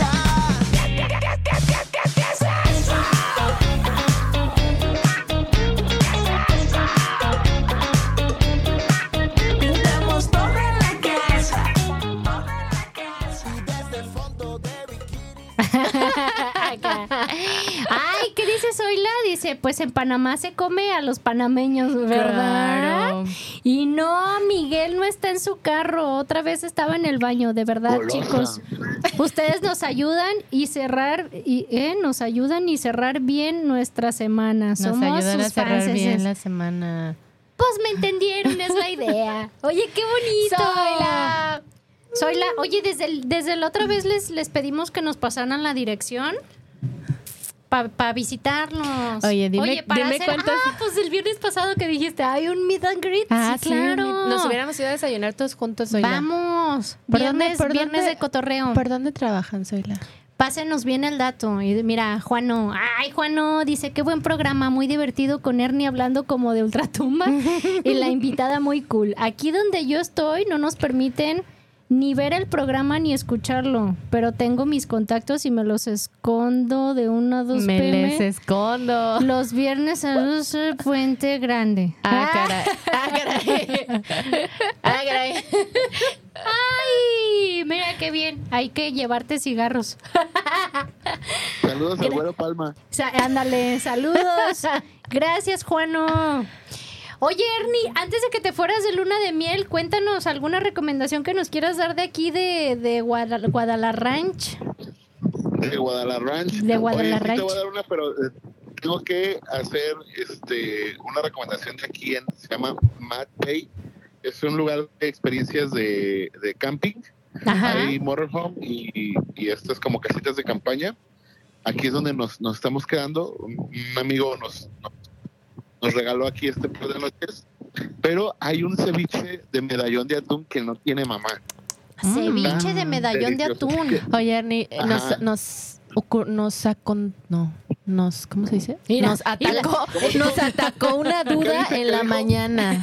¿Qué dice Zoila? Dice, pues en Panamá se come a los panameños, ¿verdad?
Claro.
Y no, Miguel no está en su carro, otra vez estaba en el baño, de verdad, chicos. Ustedes nos ayudan y cerrar, y, ¿eh? nos ayudan y cerrar bien nuestra semana.
Nos
Somos
ayudan a
sus
cerrar
fanses.
bien la semana.
Pues me entendieron, es la idea. Oye, qué bonito.
Zoila.
Zoila, oye, desde, el- desde la otra vez les, les pedimos que nos pasaran la dirección para visitarnos.
Oye, dime-
Oye, para
dime
hacer-
cuántos-
Ah, pues el viernes pasado que dijiste, hay un meet and greet.
Ah,
sí, claro.
Nos hubiéramos ido a desayunar todos juntos, Zoila.
Vamos.
¿Por dónde-
Viernes,
por
viernes
dónde-
de cotorreo.
¿Por dónde trabajan, Zoila?
Pásenos bien el dato. Y mira, Juano. Ay, Juano dice, qué buen programa, muy divertido con Ernie hablando como de ultratumba y la invitada muy cool. Aquí donde yo estoy no nos permiten ni ver el programa ni escucharlo, pero tengo mis contactos y me los escondo de 1 a 2
Me
pm.
les escondo.
Los viernes a las eh, Puente Grande.
Ah, caray. Ah, caray. Ah, caray.
Ay, mira qué bien. Hay que llevarte cigarros.
Saludos al Güero Palma.
Sa- ándale, saludos. Gracias, Juano. Oye, Ernie, antes de que te fueras de luna de miel, cuéntanos alguna recomendación que nos quieras dar de aquí de, de Guadal- Guadalaranch.
De Guadalajara.
De Guadalajara.
Oye, sí te voy a dar una, pero eh, tengo que hacer este una recomendación de aquí en, se llama Mad Pay. Es un lugar de experiencias de, de camping.
Ajá.
Hay motorhome y, y estas como casitas de campaña. Aquí es donde nos, nos estamos quedando. Un, un amigo nos, nos, nos regaló aquí este par de noches. Pero hay un ceviche de medallón de atún que no tiene mamá.
Ceviche de medallón de atún.
Oye, Ernie,
Ajá.
nos, nos, nos acon- no, nos, ¿cómo se dice?
Mira,
nos atacó, nos atacó una duda en
¿Qué
la mañana.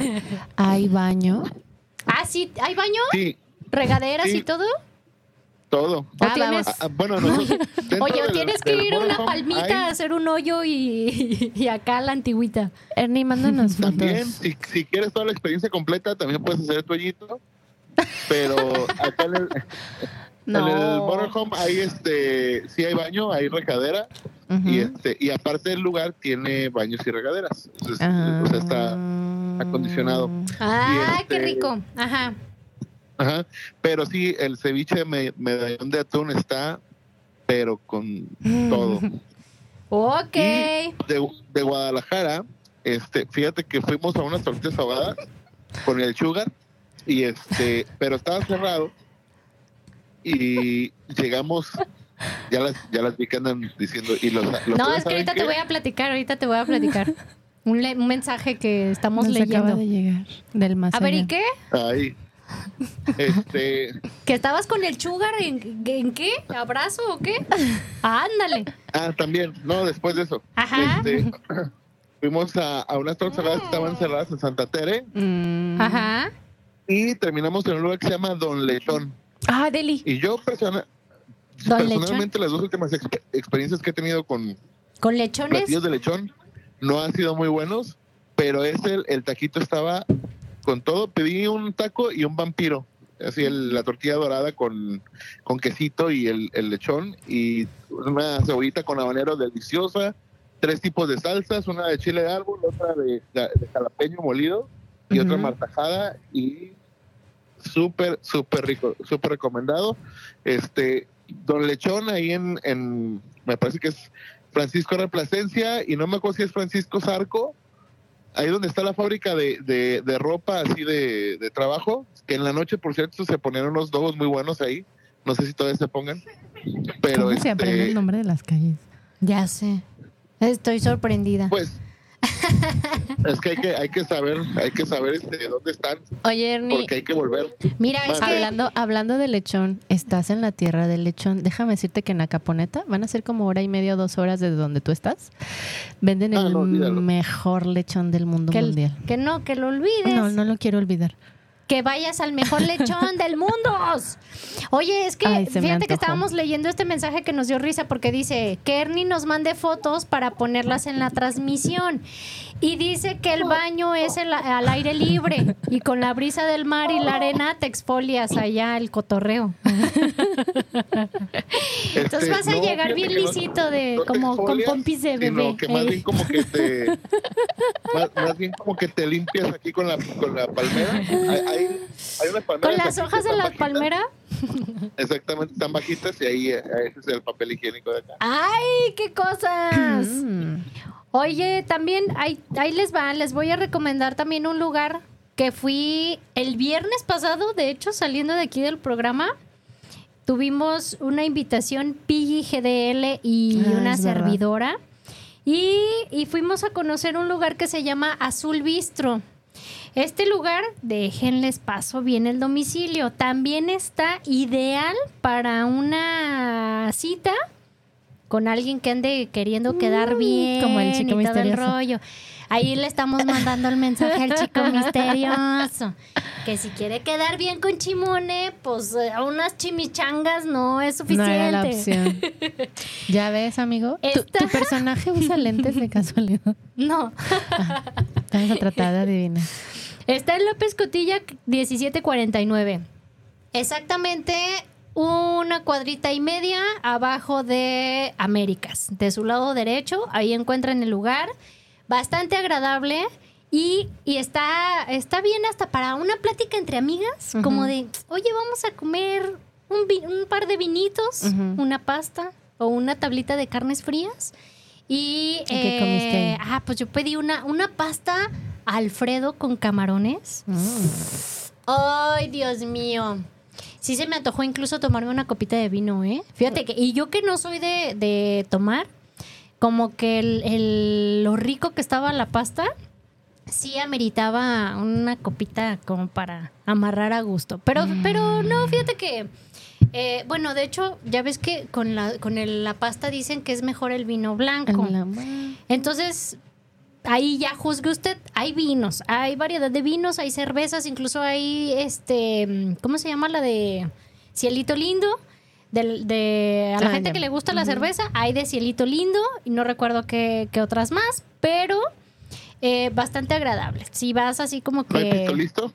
¿Hay baño?
Ah, sí, ¿hay baño?
Sí,
¿Regaderas
Sí.
y todo?
Todo.
¿O
Ah,
tienes-
Ah, bueno, nosotros,
Oye,
del-
tienes que
del
ir a una palmita
hay-
a hacer un hoyo y, y acá la antigüita.
Ernie, mándanos
También,
fotos.
si, si quieres toda la experiencia completa, también puedes hacer tu hoyito. Pero acá en el,
No.
en el motorhome hay este, sí hay baño, hay regadera
Ujú.
y este y aparte el lugar tiene baños y regaderas. Entonces,
Ah.
o sea, está acondicionado.
Ah,
Y
qué
este-
rico. Ajá.
Ajá. Pero sí, el ceviche de me- medallón de atún está, pero con todo.
Ok.
De, de Guadalajara, este, fíjate que fuimos a unas tortillas ahogadas con el sugar y este, pero estaba cerrado y llegamos, ya las, ya las vi que andan diciendo y los, los
No, es que
¿saben
ahorita te voy a platicar, ahorita te voy a platicar. Un, le- un mensaje que estamos
Nos acaba
leyendo.
de llegar del más
A ver. ¿y qué?
Ay, este,
¿Que estabas con el sugar en, en qué? ¿Abrazo o qué? Ándale.
ah, también, no, después de eso,
Ajá.
este, fuimos a, a unas ahogadas que estaban cerradas en Santa Tere
Mm.
Ajá.
y terminamos en un lugar que se llama Don Lechón.
Ah, Deli.
Y yo persona-
Don
personalmente las dos últimas exp- experiencias que he tenido con
¿Con lechones?
platillos de lechón no han sido muy buenos, pero ese el, el taquito estaba con todo. Pedí un taco y un vampiro, así el- la tortilla dorada con, con quesito y el, el lechón y una cebollita con habanero deliciosa, tres tipos de salsas, una de chile de árbol, otra de, de jalapeño molido y otra martajada y súper, súper rico, súper recomendado. Este, Don Lechón ahí en, en, me parece que es Francisco de Plasencia y no me acuerdo si es Francisco Zarco, ahí donde está la fábrica de, de, de ropa así de, de trabajo, que en la noche, por cierto, se ponían unos dogos muy buenos ahí, no sé si todavía se pongan, pero
¿Cómo se aprende
este,
el nombre de las calles?
Ya sé. Estoy sorprendida.
pues es que hay que hay que saber hay que saber este, dónde están
Oye, Ernie,
porque hay que volver
Mira, es que
hablando, hablando de lechón, estás en la tierra del lechón. Déjame decirte que en Acaponeta van a ser como hora y media o dos horas de donde tú estás. Venden
Ah,
el
no,
mejor lechón del mundo
que,
mundial.
que no, que lo olvides.
No, no lo quiero olvidar.
Que vayas al mejor lechón del mundo. Oye, es que
Ay,
fíjate que estábamos leyendo este mensaje que nos dio risa porque dice que Ernie nos mande fotos para ponerlas en la transmisión. Y dice que el baño es el- al aire libre y con la brisa del mar y la arena te exfolias allá el cotorreo. Entonces
Este,
vas a
no,
llegar bien
no-
lisito de
no
como con pompis de bebé.
que más bien como que te más, más bien como que te limpias aquí con la con la palmera hay, hay, hay unas palmeras
Con las hojas de la
bajitas.
palmera.
exactamente están bajitas y ahí eh, ese es el papel higiénico de acá
¡Ay, qué cosas!
Mm.
Oye, también ahí, ahí les va, les voy a recomendar también un lugar que fui el viernes pasado, de hecho, saliendo de aquí del programa. Tuvimos una invitación Piggy GDL y
Ah,
una
verdad.
servidora. Y, y fuimos a conocer un lugar que se llama Azul Bistro. Este lugar, déjenles paso bien el domicilio. También está ideal para una cita con alguien que ande queriendo quedar bien.
Mm, como el chico
y todo el
misterioso.
rollo. Ahí le estamos mandando el mensaje al chico misterioso. Que si quiere quedar bien con Chimone, pues eh, unas chimichangas no es
No
suficiente.
era la opción. ¿Ya ves, amigo? ¿Tu, personaje usa lentes de casualidad.
No.
Vamos a tratar de adivinar.
Está en López Cotilla 1749. Exactamente una cuadrita y media abajo de Américas. De su lado derecho, ahí encuentran el lugar. Bastante agradable. Y, y está, está bien hasta para una plática entre amigas, como de, oye, vamos a comer un, par de vinitos, una pasta o una tablita de carnes frías. Y,
¿Y qué comiste ahí?
eh, ah, pues yo pedí una, una pasta Alfredo con camarones. Ay, Dios mío. Sí se me antojó incluso tomarme una copita de vino, ¿eh? Fíjate que, y yo que no soy de, de tomar, como que el, el- lo rico que estaba la pasta, sí ameritaba una copita como para amarrar a gusto. Pero, pero no, fíjate que, eh, bueno, de hecho, ya ves que con la, con el- la pasta dicen que es mejor el vino blanco.
La-
Entonces, ahí ya juzgue usted. Hay vinos, hay variedad de vinos, hay cervezas, incluso hay este, ¿cómo se llama la de Cielito Lindo? De a la
Ah,
gente
ya.
que le gusta la cerveza, hay de Cielito Lindo y no recuerdo qué, qué otras más, pero eh, bastante agradable. Si vas así como
¿No
que
pistolisto?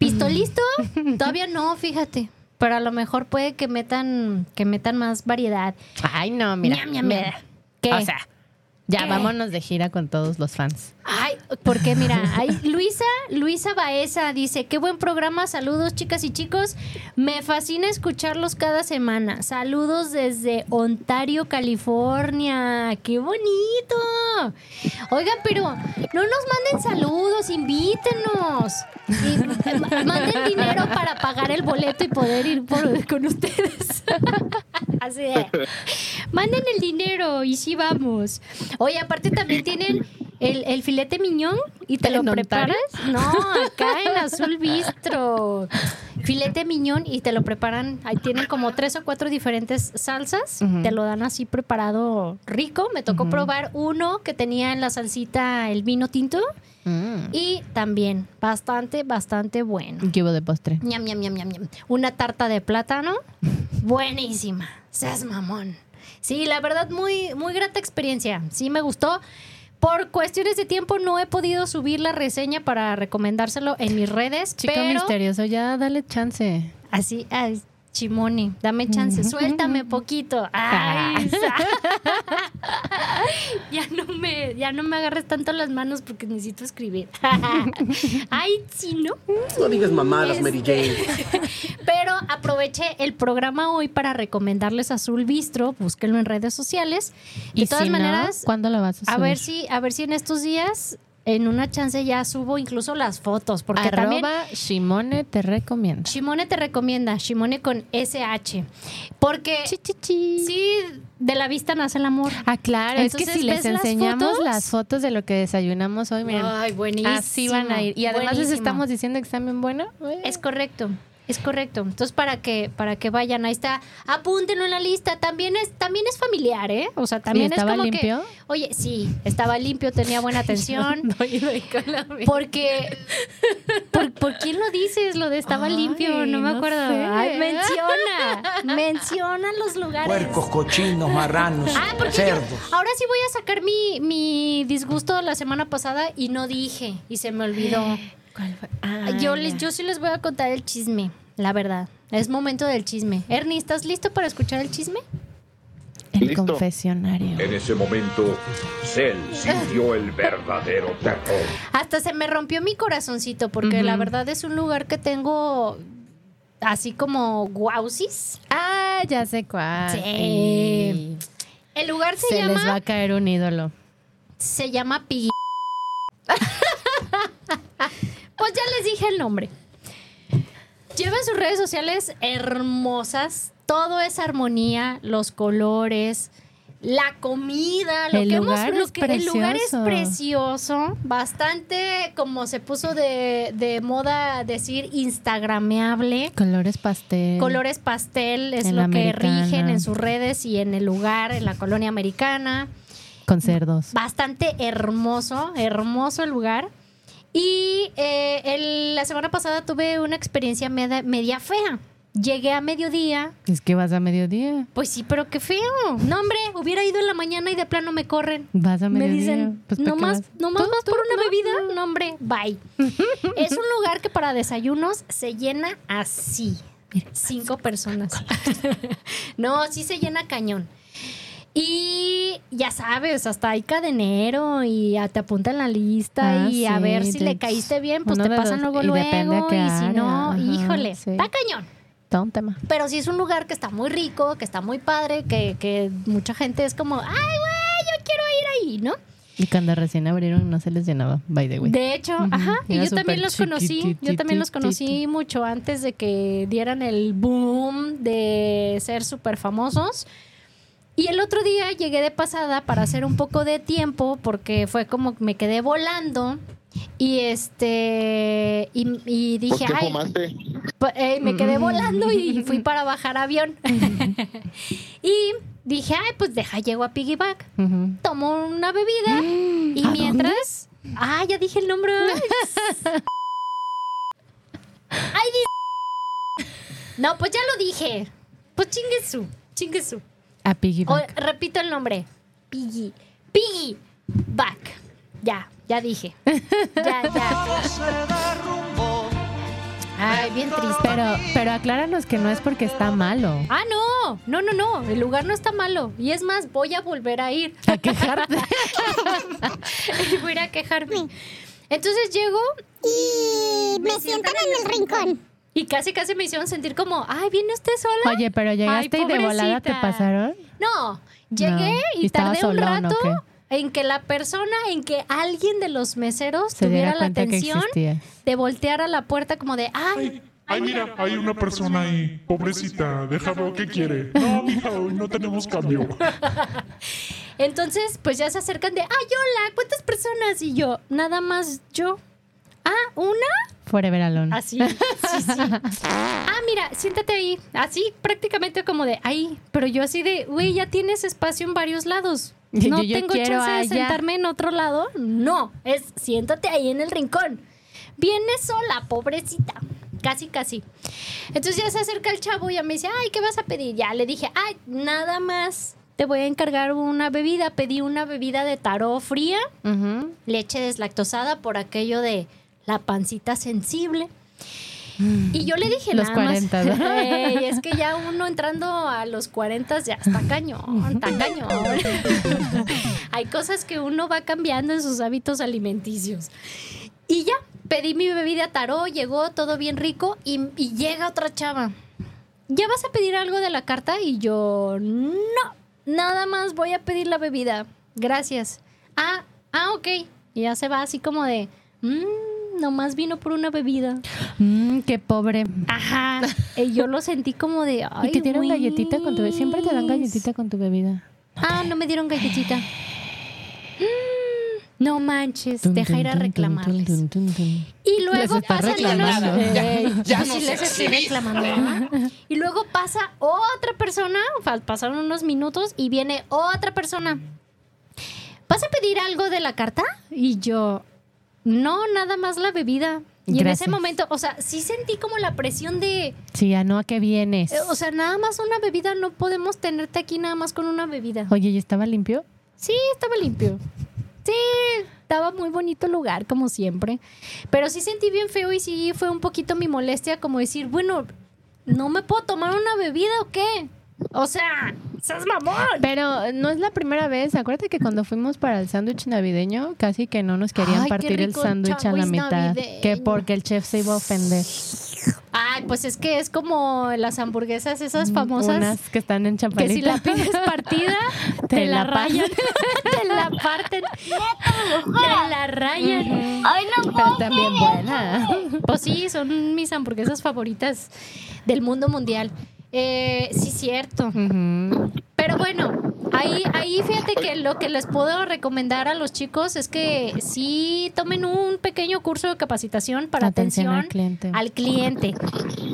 pistolisto, todavía no, fíjate. Pero a lo mejor puede que metan que metan más variedad.
Ay, no, mira.
Ñam, ñam,
mira.
¿Qué?
O sea, ya vámonos de gira con todos los fans.
Ay, porque mira, hay Luisa, Luisa Baeza dice, qué buen programa, saludos chicas y chicos, me fascina escucharlos cada semana, saludos desde Ontario, California, qué bonito. Oigan, pero no nos manden saludos, invítenos. Y, manden dinero para pagar el boleto y poder ir por- con ustedes. Así de, manden el dinero y sí vamos. Oye, aparte también tienen el, el filete miñón y te lo preparas. No, acá en Azul Bistro. Filete miñón y te lo preparan. Ahí tienen como tres o cuatro diferentes salsas. Te lo dan así preparado rico. Me tocó probar uno que tenía en la salsita el vino tinto
Mm.
y también bastante, bastante bueno.
¿Qué hubo de postre?
Ñam, ñam, ñam, ñam, ñam. Una tarta de plátano. Buenísima. Seas mamón. Sí, la verdad, muy, muy grata experiencia. Sí, me gustó. Por cuestiones de tiempo no he podido subir la reseña para recomendárselo en mis redes.
Chico
pero
misterioso, ya dale chance.
así, ay, Chimoni, dame chance, suéltame poquito. Ay, sa- ya no me, ya no me agarres tanto las manos porque necesito escribir. Ay, sí, ¿no?
No digas mamadas,
Este-
Mary Jane.
Pero aproveché el programa hoy para recomendarles Azul Bistro, búsquenlo en redes sociales. De
Y
todas
si no,
maneras,
¿cuándo la vas a
a
subir?
ver si, a ver si en estos días, en una chance ya subo incluso las fotos, porque también
Arroba Shimone te recomiendo.
Shimone te recomienda, Shimone con SH, porque
Chi, chi, chi.
sí, de la vista nace el amor.
Ah, claro, es que
Entonces,
si les
¿ves las
enseñamos
fotos?
las fotos de lo que desayunamos hoy, miren,
Ay, buenísimo.
así van a ir. Y además les estamos diciendo que están bien buenos.
Es correcto. Es correcto. Entonces, para que, para que vayan, ahí está, apúntenlo en la lista. También es, también es familiar, ¿eh? O sea, también
estaba
es como
limpio?
que. Oye, sí, estaba limpio, tenía buena atención. Porque. ¿por, por quién lo dices? Lo de estaba
Ay,
limpio, no me
no
acuerdo.
sé.
Ay, menciona. menciona los lugares.
Puercos, cochinos, marranos,
Ah, porque yo-
cerdos.
ahora sí voy a sacar mi, mi disgusto la semana pasada y no dije y se me olvidó.
¿Cuál fue? Ah,
yo, les, yo sí les voy a contar el chisme, la verdad. Es momento del chisme. Ernie, ¿estás listo para escuchar el chisme?
El
Listo.
confesionario.
En ese momento, Cell sintió el verdadero terror.
Hasta se me rompió mi corazoncito porque la verdad es un lugar que tengo así como guausis.
Ah, ya sé cuál.
Sí. El lugar se,
Se les va
llama
a caer un ídolo.
se llama Piggy. pues ya les dije el nombre. Llevan sus redes sociales hermosas. Todo es armonía, los colores, la comida, lo
El
que
lugar
hemos, lo que- el lugar es
precioso.
bastante como se puso de, de moda decir instagrameable.
Colores pastel.
Colores pastel es
En
lo que
americana.
rigen en sus redes y en el lugar, en la colonia americana.
Con cerdos.
Bastante hermoso, hermoso el lugar. Y eh, el- la semana pasada tuve una experiencia media, media fea. Llegué a mediodía.
Es que vas a mediodía.
Pues sí, pero qué feo. No, hombre, hubiera ido en la mañana y de plano me corren.
Vas a
Me
mediodía.
dicen,
Pues, ¿para
no más, no más vas por una
no,
bebida. No, hombre, bye. es un lugar que para desayunos se llena así. Cinco personas. no, sí se llena cañón. Y ya sabes, hasta hay cadenero y te apuntan la lista
Ah,
y a ver si le caíste bien, pues te pasan
dos.
luego
Y
luego. y si no.
Ajá,
híjole,
sí.
está cañón.
Todo un tema.
Pero sí es un lugar que está muy rico, que está muy padre, que, que mucha gente es como, ay, güey, yo quiero ir ahí, ¿no?
Y cuando recién abrieron no se les llenaba, by the way.
De hecho, ajá, y yo también los conocí, yo también los conocí mucho antes de que dieran el boom de ser súper famosos. Y el otro día llegué de pasada para hacer un poco de tiempo porque fue como que me quedé volando Y este. Y, y
¿Por
dije,
qué
ay,
fumaste?
Eh, me quedé volando y fui para bajar avión. y dije, ay, pues deja, llego a Piggyback.
Ujú.
Tomo una bebida y
¿A
mientras. Ah, ya dije el nombre. ay, No, pues ya lo dije. Pues chingue su, chingue su.
A Piggy
O- repito el nombre. Piggy. Piggy. Back. Ya, ya dije. Ya, ya. Ay, bien triste.
Pero, pero acláranos que no es porque está malo.
Ah, no, no, no, no, el lugar no está malo. Y es más, voy a volver a ir.
A quejarte.
voy a ir a quejarme. Entonces llego
Y me sientan en el rincón.
Y casi, casi me hicieron sentir como, ay, ¿viene usted sola?
Oye, pero llegaste y de volada te pasaron.
No, llegué
No.
y
¿Y estaba
tardé un rato
qué?
en que la persona, en que alguien de los meseros
Se
tuviera
diera
la atención de voltear a la puerta como de, ay,
Ay, mira, hay una persona ahí. Pobrecita, déjalo que quiere. No, mija, hoy no tenemos cambio.
Entonces, pues ya se acercan de, ay, hola, ¿cuántas personas? Y yo, nada más yo. Ah, ¿una?
Forever Alone.
Así, sí, sí. Ah, mira, siéntate ahí. Así, prácticamente como de ahí. Pero yo así de, güey, ya tienes espacio en varios lados. No
yo
tengo chance de sentarme en otro lado. No, es siéntate ahí en el rincón. Viene sola, pobrecita. Casi, casi. Entonces ya se acerca el chavo y ya me dice, ay, ¿qué vas a pedir? Ya le dije, ay, nada más. Te voy a encargar una bebida. Pedí una bebida de taró fría leche deslactosada por aquello de la pancita sensible. Y yo le dije
Los
nada
40,
más,
¿no?
"Ey, es que ya uno entrando a los 40 ya está cañón, está cañón. Hay cosas que uno va cambiando en sus hábitos alimenticios. Y ya, pedí mi bebida taró, llegó todo bien rico y, y llega otra chava. ¿Ya vas a pedir algo de la carta? Y yo, no, nada más voy a pedir la bebida. Gracias. Ah, ah, ok. Y ya se va así como de, mmm, nomás vino por una bebida.
Mm, qué pobre.
Ajá. Y yo lo sentí como de, ay,
y te dieron galletita con tu bebida. Siempre te dan galletita con tu bebida.
Ah, no me dieron galletita. Mm, no manches, deja ir a reclamarles. Y luego pasa. Y luego pasa otra persona, pasaron unos minutos y viene otra persona. ¿Vas a pedir algo de la carta? Y yo, no, nada más la bebida. Y en ese momento, o sea, sí sentí como la presión de,
Sí, ya no, ¿a qué vienes?
eh, o sea, nada más una bebida, no podemos tenerte aquí nada más con una bebida.
Oye, ¿y estaba limpio?
Sí, estaba limpio. Sí, estaba muy bonito el lugar, como siempre. Pero sí sentí bien feo y sí fue un poquito mi molestia, como decir, bueno, ¿no me puedo tomar una bebida o qué? O sea, ¡seas mamón!
Pero no es la primera vez. Acuérdate que cuando fuimos para el sándwich navideño, casi que no nos querían
Ay,
partir el sándwich a la mitad.
navideño.
Que porque el chef se iba a ofender.
Ay, pues es que es como las hamburguesas esas famosas.
Unas que están en
Que
champalita.
si la pides partida, te,
Te
la,
la
rayan, te la parten, te la rayan.
Ay, no
Pero también buena.
Pues sí, son mis hamburguesas favoritas del mundo mundial. Eh, sí, cierto. Pero bueno, ahí, ahí fíjate que lo que les puedo recomendar a los chicos es que sí tomen un pequeño curso de capacitación para
Atención
atención,
al cliente.
al cliente.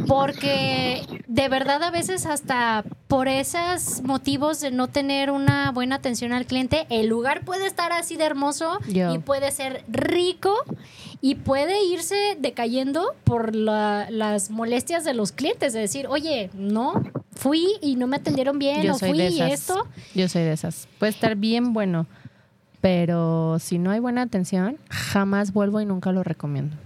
Porque de verdad a veces hasta por esos motivos de no tener una buena atención al cliente, el lugar puede estar así de hermoso
Yo.
y puede ser rico y puede irse decayendo por la- las molestias de los clientes. De decir, oye, no, fui y no me atendieron bien
Yo
o
soy
fui
de
y esto.
Yo soy de esas. Puede estar bien bueno, pero si no hay buena atención, jamás vuelvo y nunca lo recomiendo.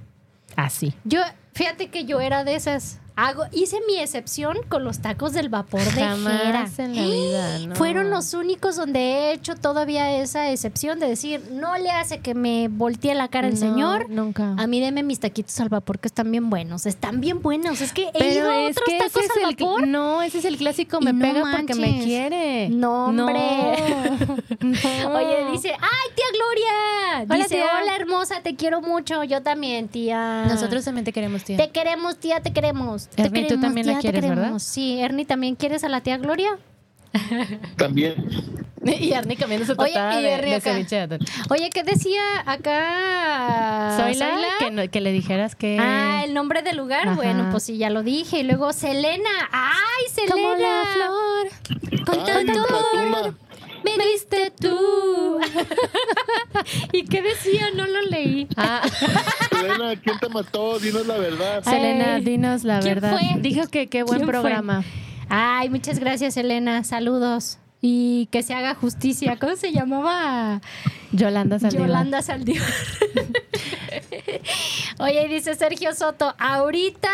Así.
Yo, fíjate que yo era de esas. Hago, hice mi excepción con los tacos del vapor de Jera.
Jamás en la vida. no.
Fueron los únicos donde he hecho todavía esa excepción de decir, no le hace que me voltee la cara el
No,
señor.
Nunca.
A mí deme mis taquitos al vapor que están bien buenos. Están bien buenos. Es que he
Pero
ido a otros tacos al
el
vapor.
no, ese es el clásico me
no
pega porque me quiere.
No, hombre. Oye, dice, ¡ay, tía Gloria!
Hola,
dice,
tía.
hola, hermosa, te quiero mucho. Yo también, tía.
Nosotros también te queremos, tía.
Te queremos, tía, te queremos.
Ernie, tú
queremos,
también la
tía,
quieres, ¿verdad?
Sí, Ernie, ¿también quieres a la tía Gloria?
También.
Y Arnie comiendo su
Oye,
tostada
y
de, de ceviche.
Oye, ¿qué decía acá?
Zoila,
Zoila?
que, no- que le dijeras que...
Ah, el nombre del lugar.
Ajá.
Bueno, pues sí, ya lo dije. Y luego Selena. ¡Ay, Selena!
Como la flor.
Con tanto me diste tú. ¿Y qué decía? No lo leí.
Ah,
Selena, ¿quién te mató? Dinos la verdad.
Selena,
Ay,
dinos la
¿quién
verdad.
fue?
Dijo que qué buen
¿Quién fue?
programa.
Ay, muchas gracias, Selena. Saludos. Y que se haga justicia. ¿Cómo se llamaba?
Yolanda Saldívar.
Yolanda Saldívar. Oye, dice Sergio Soto, ahorita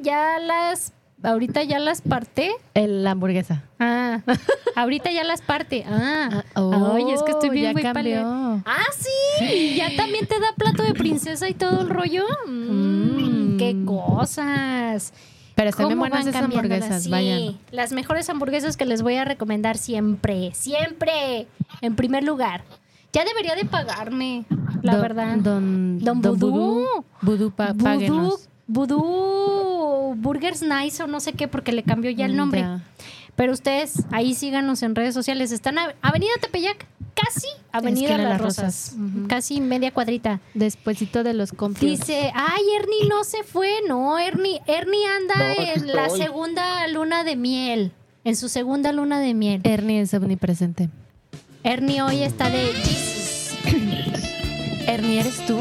ya las ahorita ya las parte.
El, la hamburguesa.
Ah, ahorita ya las parte. Ah,
Ah, oh,
oye, es que estoy bien
cambió.
Ah, sí, ya también te da plato de princesa y todo el rollo. Mm,
Mm.
Qué cosas.
Pero están bien
¿Cómo
buenas esas hamburguesas,
Sí,
vayan.
Las mejores hamburguesas que les voy a recomendar siempre, siempre, en primer lugar. Ya debería de pagarme, la
Don-
verdad.
Don,
Don
Vudú.
Vudú.
Vudú, pa-
Vudú, Vudú Burgers Nice o no sé qué, porque le cambió ya el
Mm,
nombre.
ya.
Pero ustedes ahí síganos en redes sociales. Están a Avenida Tepeyac, casi Avenida
Esquina
Las
Las
Rosas. Casi media cuadrita.
Despuésito de los compras.
Dice, ay, Ernie no se fue. No, Ernie, Ernie anda
No,
en la segunda luna de miel. En su segunda luna de miel.
Ernie es omnipresente.
Ernie hoy está de Jesus.
Ernie, ¿eres tú?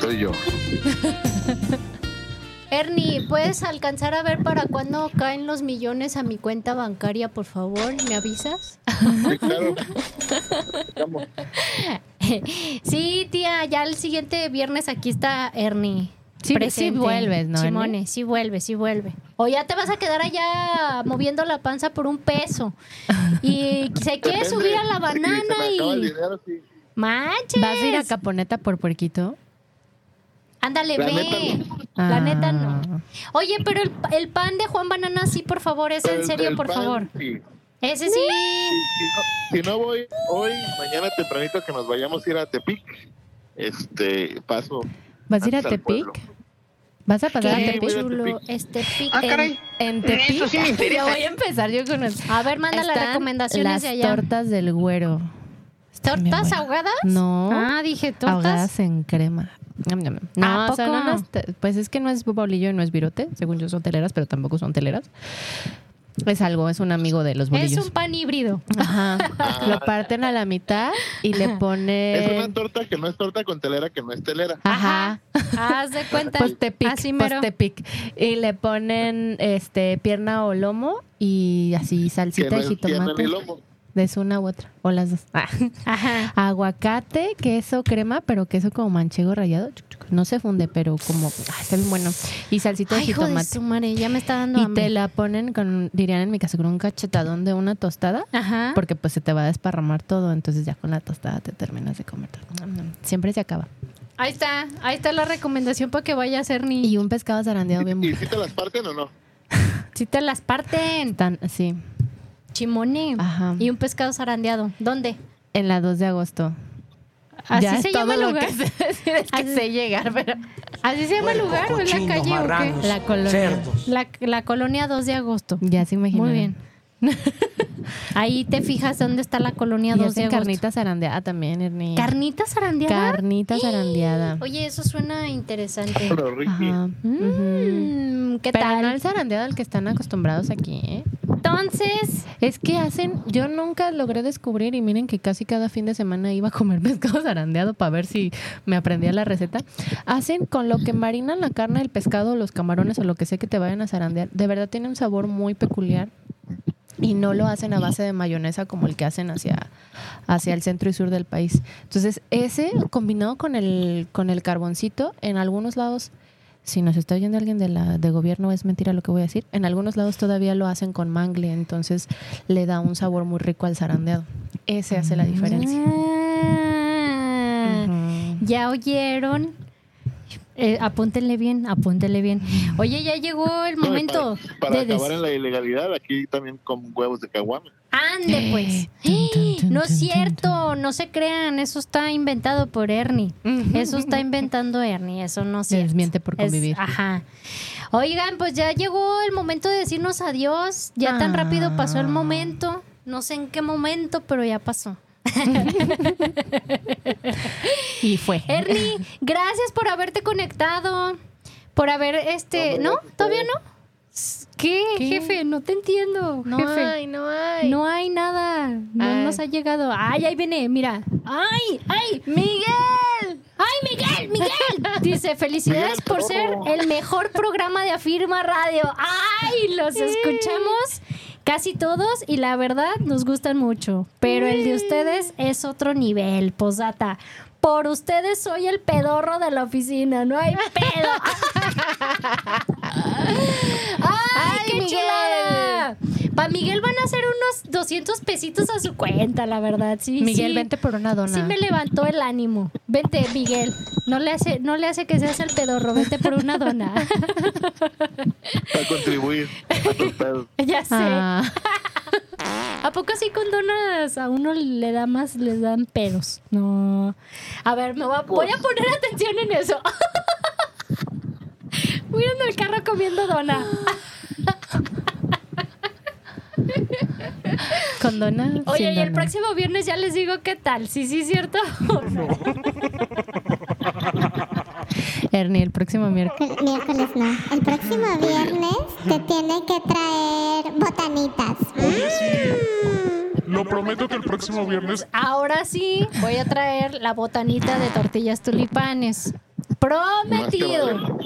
Soy yo.
Ernie, ¿puedes alcanzar a ver para cuándo caen los millones a mi cuenta bancaria, por favor? ¿Me avisas?
Sí, claro. Vamos.
Sí, tía, ya el siguiente viernes aquí está Ernie.
Sí,
presente.
sí vuelves, ¿no,
Simone, sí vuelve, sí vuelve. O ya te vas a quedar allá moviendo la panza por un peso. Y se quiere
Depende.
subir a la banana
el
y...
dinero, sí.
¡Manches!
¿Vas a ir a Caponeta por puerquito?
Ándale,
La
ve.
neta
La
Ah.
neta no. Oye, pero el, el pan de Juan Banana, sí, por favor, ese en serio,
el
por
pan,
favor.
sí.
Ese sí.
Si, si no, si no voy hoy, mañana tempranito que nos vayamos a ir a Tepic, este, paso.
¿Vas a ir a. Tepic? ¿Vas a pasar a Tepic?
chulo.
Tepic.
Este pic.
Ah, caray.
En Tepic.
Eso sí me interesa.
Ya voy a empezar yo con el...
A ver, manda las
Están
recomendaciones
las
de allá.
tortas del güero.
¿Tortas ahogadas?
No.
Ah, dije tortas.
Ahogadas en crema. No,
¿A
son
poco?
unas te- pues es que no es bolillo y no es virote. Según yo son teleras, pero tampoco son teleras. Es algo, es un amigo de los
Es
bolillos.
un pan híbrido.
Ajá. Lo parten a la mitad y le
Es una torta que no es torta con telera, que no es telera.
Ajá.
Haz de cuenta.
Postepic,
Así mero.
postepic. Y le ponen este pierna o lomo y así
Que
salsita
no
de
es pierna
jitomate.
ni lomo.
Es una u otra. O las dos. Ah.
Ajá.
Aguacate, queso, crema, pero queso como manchego rallado. No se funde, pero como ah, está bien bueno. Y salsita de
Ay, de
jitomate.
su madre, ya me está dando
Y
hambre.
te la ponen con, dirían en mi caso, con un cachetadón de una tostada.
Ajá.
Porque pues se te va a desparramar todo, entonces ya con la tostada te terminas de comer todo. Nam, nam. Siempre se acaba.
Ahí está, ahí está la recomendación para que vaya a ser ni.
Y un pescado zarandeado bien
¿Y
bueno.
si te las parten o no?
Si te las parten.
Tan, sí,
Chimone.
Ajá.
Y un pescado zarandeado. ¿Dónde?
en la 2 de agosto.
¿Así
Ya
se
es
llama el lugar?
que sé decir, es que
Así-
sé llegar, pero
¿Así se llama el lugar o en la calle o qué?
La colonia.
cerdos.
La, la colonia 2 de agosto.
ya se imaginan.
Muy bien. Ahí te fijas dónde está la colonia
Y
2 de agosto.
carnita zarandeada también, Ernie.
¿Carnita zarandeada?
Carnita zarandeada.
Oye, eso suena interesante.
Pero Ricky,
Ajá.
Mm, ¿Qué
Pero
tal?
no el zarandeado al que están acostumbrados aquí, ¿eh?
Entonces,
Es que hacen, yo nunca logré descubrir y miren que casi cada fin de semana iba a comer pescado zarandeado para ver si me aprendía la receta. Hacen con lo que marinan la carne, el pescado, los camarones o lo que sea que te vayan a zarandear. De verdad tiene un sabor muy peculiar y no lo hacen a base de mayonesa como el que hacen hacia, hacia el centro y sur del país. Entonces, ese combinado con el, con el carboncito, en algunos lados, si nos está oyendo alguien de, la, de gobierno, es mentira lo que voy a decir, en algunos lados todavía lo hacen con mangle, entonces le da un sabor muy rico al zarandeado. Ese hace la diferencia.
Ah,
Ujú.
¿Ya oyeron? Eh, apúntenle bien, apúntenle bien. Oye, ya llegó el
no,
momento
para, para
de des-
acabar en la ilegalidad, aquí también con huevos de caguama.
Ande, pues.
Tun, tun, tun,
No es
tun,
cierto, no se crean, eso está inventado por Ernie. Eso está inventando Ernie, eso no es cierto.
Desmiente por
Es-
convivir.
ajá. Oigan, pues ya llegó el momento de decirnos adiós. Ya tan
Ah.
rápido pasó el momento. No sé en qué momento, pero ya pasó.
Y fue.
Ernie, gracias por haberte conectado. Por haber este. ¿No? ¿Todavía no? ¿Qué,
¿Qué?
jefe? No te entiendo.
No
jefe.
hay, no hay.
No hay nada. No
Ah.
nos ha llegado. Ay, ahí viene, mira. ¡Ay! ¡Ay! ¡Miguel! ¡Ay, Miguel! ¡Miguel! Dice, felicidades por ser el mejor programa de Afirma Radio. ¡Ay! Los escuchamos casi todos y la verdad nos gustan mucho. Pero el de ustedes es otro nivel, posata. Por ustedes soy el pedorro de la oficina, no hay pedo. ¡Ay, qué
Miguel!
chulada! Pa' Miguel van a ser unos 200 pesitos a su cuenta, la verdad. Sí,
Miguel,
sí.
vente por una dona.
Sí me levantó el ánimo. Vente, Miguel. No le hace, no le hace que seas el pedorro. Vente por una dona.
Para contribuir a tus pedos.
ya sé.
Ah,
¿A poco así con donas a uno le da más, les dan pedos? No. A ver, me voy a, voy a poner atención en eso. Voy en el carro comiendo dona.
con dona.
Oye, y el próximo viernes ya les digo qué tal. Sí, sí, cierto.
Ernie, el próximo miércoles.
Miércoles no. El próximo viernes te tiene que traer botanitas.
Oye, sí. Lo prometo que el próximo viernes
Ahora sí, voy a traer la botanita de tortillas tulipanes. Prometido.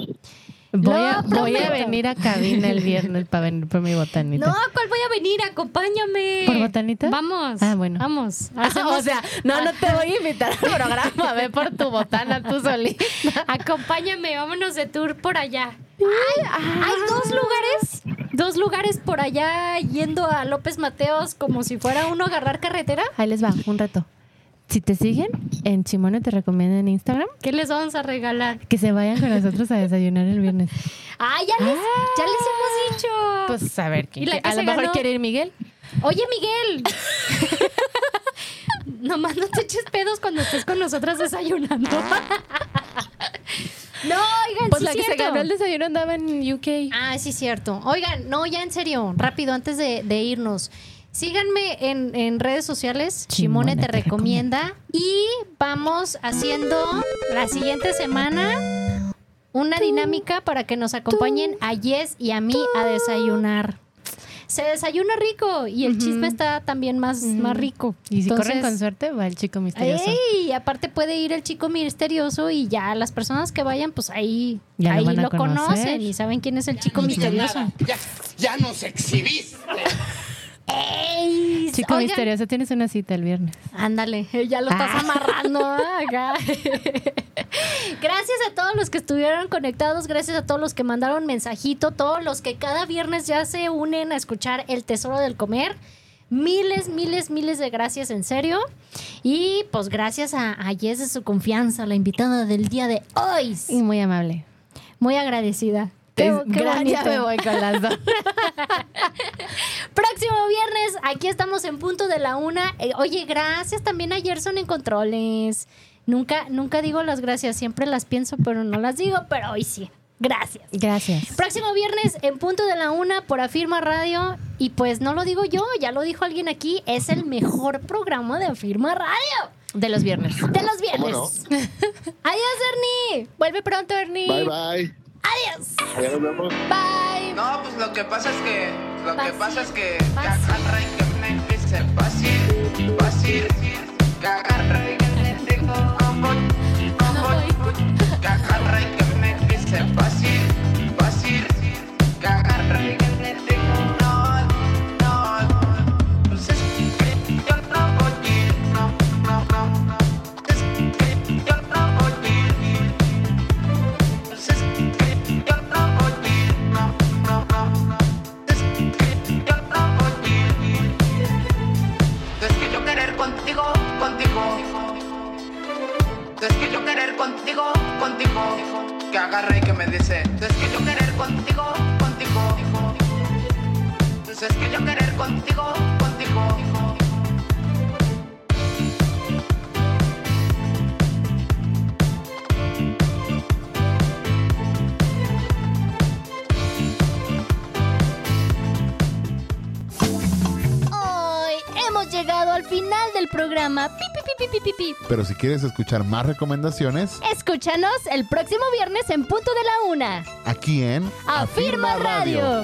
Voy a, voy a venir a cabina el viernes para venir por mi botanita.
No, ¿cuál voy a venir? Acompáñame.
¿Por botanita?
Vamos.
Ah, bueno.
Vamos.
Ah,
Hacemos-
o sea, no, no te voy a invitar al programa. Ve por tu botana tú solita.
Acompáñame, vámonos de tour por allá. Ay, hay dos lugares, dos lugares por allá yendo a López Mateos como si fuera uno a agarrar carretera.
Ahí les va, un reto. Si te siguen, en Chimone te recomienda en Instagram
¿Qué les vamos a regalar?
que se vayan con nosotros a desayunar el viernes.
Ah, ya les, ya les hemos dicho.
Pues a ver, ¿quién a lo mejor
ganó?
quiere ir Miguel.
Oye, Miguel. Nomás no te eches pedos cuando estés con nosotras desayunando. no, oigan,
Pues
sí
la que se
cierto.
ganó el desayuno andaba en UK.
Ah, sí, cierto. Oigan, no, ya en serio, rápido, antes de, de irnos. Síganme en, en redes sociales, Chimone,
Chimone
te,
te
recomienda. Y vamos haciendo la siguiente semana una dinámica para que nos acompañen a Jess y a mí a desayunar. Se desayuna rico y el chisme está también más, más rico.
Y si corren con suerte, va el chico misterioso.
¡Ey! Y aparte puede ir el chico misterioso y ya las personas que vayan, pues ahí,
Ya lo
ahí lo, conocen y saben quién es el chico misterioso.
Ya, ya nos exhibiste.
¡Ey!
Chico
Oigan,
misterioso, tienes una cita el viernes.
Ándale, ya lo estás
Ah.
amarrando. Acá. gracias a todos los que estuvieron conectados, gracias a todos los que mandaron mensajito, todos los que cada viernes ya se unen a escuchar El Tesoro del Comer. Miles, miles, miles de gracias, en serio. Y pues gracias a, a Jess de su confianza, la invitada del día de hoy.
Y muy amable.
Muy agradecida. Qué,
Es-
qué
gra- ya
bonito.
me voy con las dos.
Próximo viernes, aquí estamos en punto de la una. Eh, oye, gracias también a Gerson en controles. Nunca, nunca digo las gracias, siempre las pienso, pero no las digo, pero hoy sí. Gracias.
Gracias.
Próximo viernes en punto de la una por Afirma Radio. Y pues no lo digo yo, ya lo dijo alguien aquí, es el mejor programa de Afirma Radio.
De los viernes.
De los viernes.
¿Cómo
Adiós, Ernie. Vuelve pronto, Ernie.
Bye, bye.
Adiós.
Ya nos vemos.
Bye.
No, pues lo que pasa es que. Lo
Fácil.
que pasa es que. Que
Fácil.
agarra y que me dice fácil, fácil. Que agarra y que me dice como, como. Que me dice fácil, fácil. Que agarra y que me dice. Es que yo querer contigo, contigo. Es que yo querer contigo, contigo.
Llegado al final del programa. Pi, pi, pi, pi, pi, pi, pi.
Pero si quieres escuchar más recomendaciones,
Escúchanos el próximo viernes en punto de la una.
aquí en
Afirma Radio.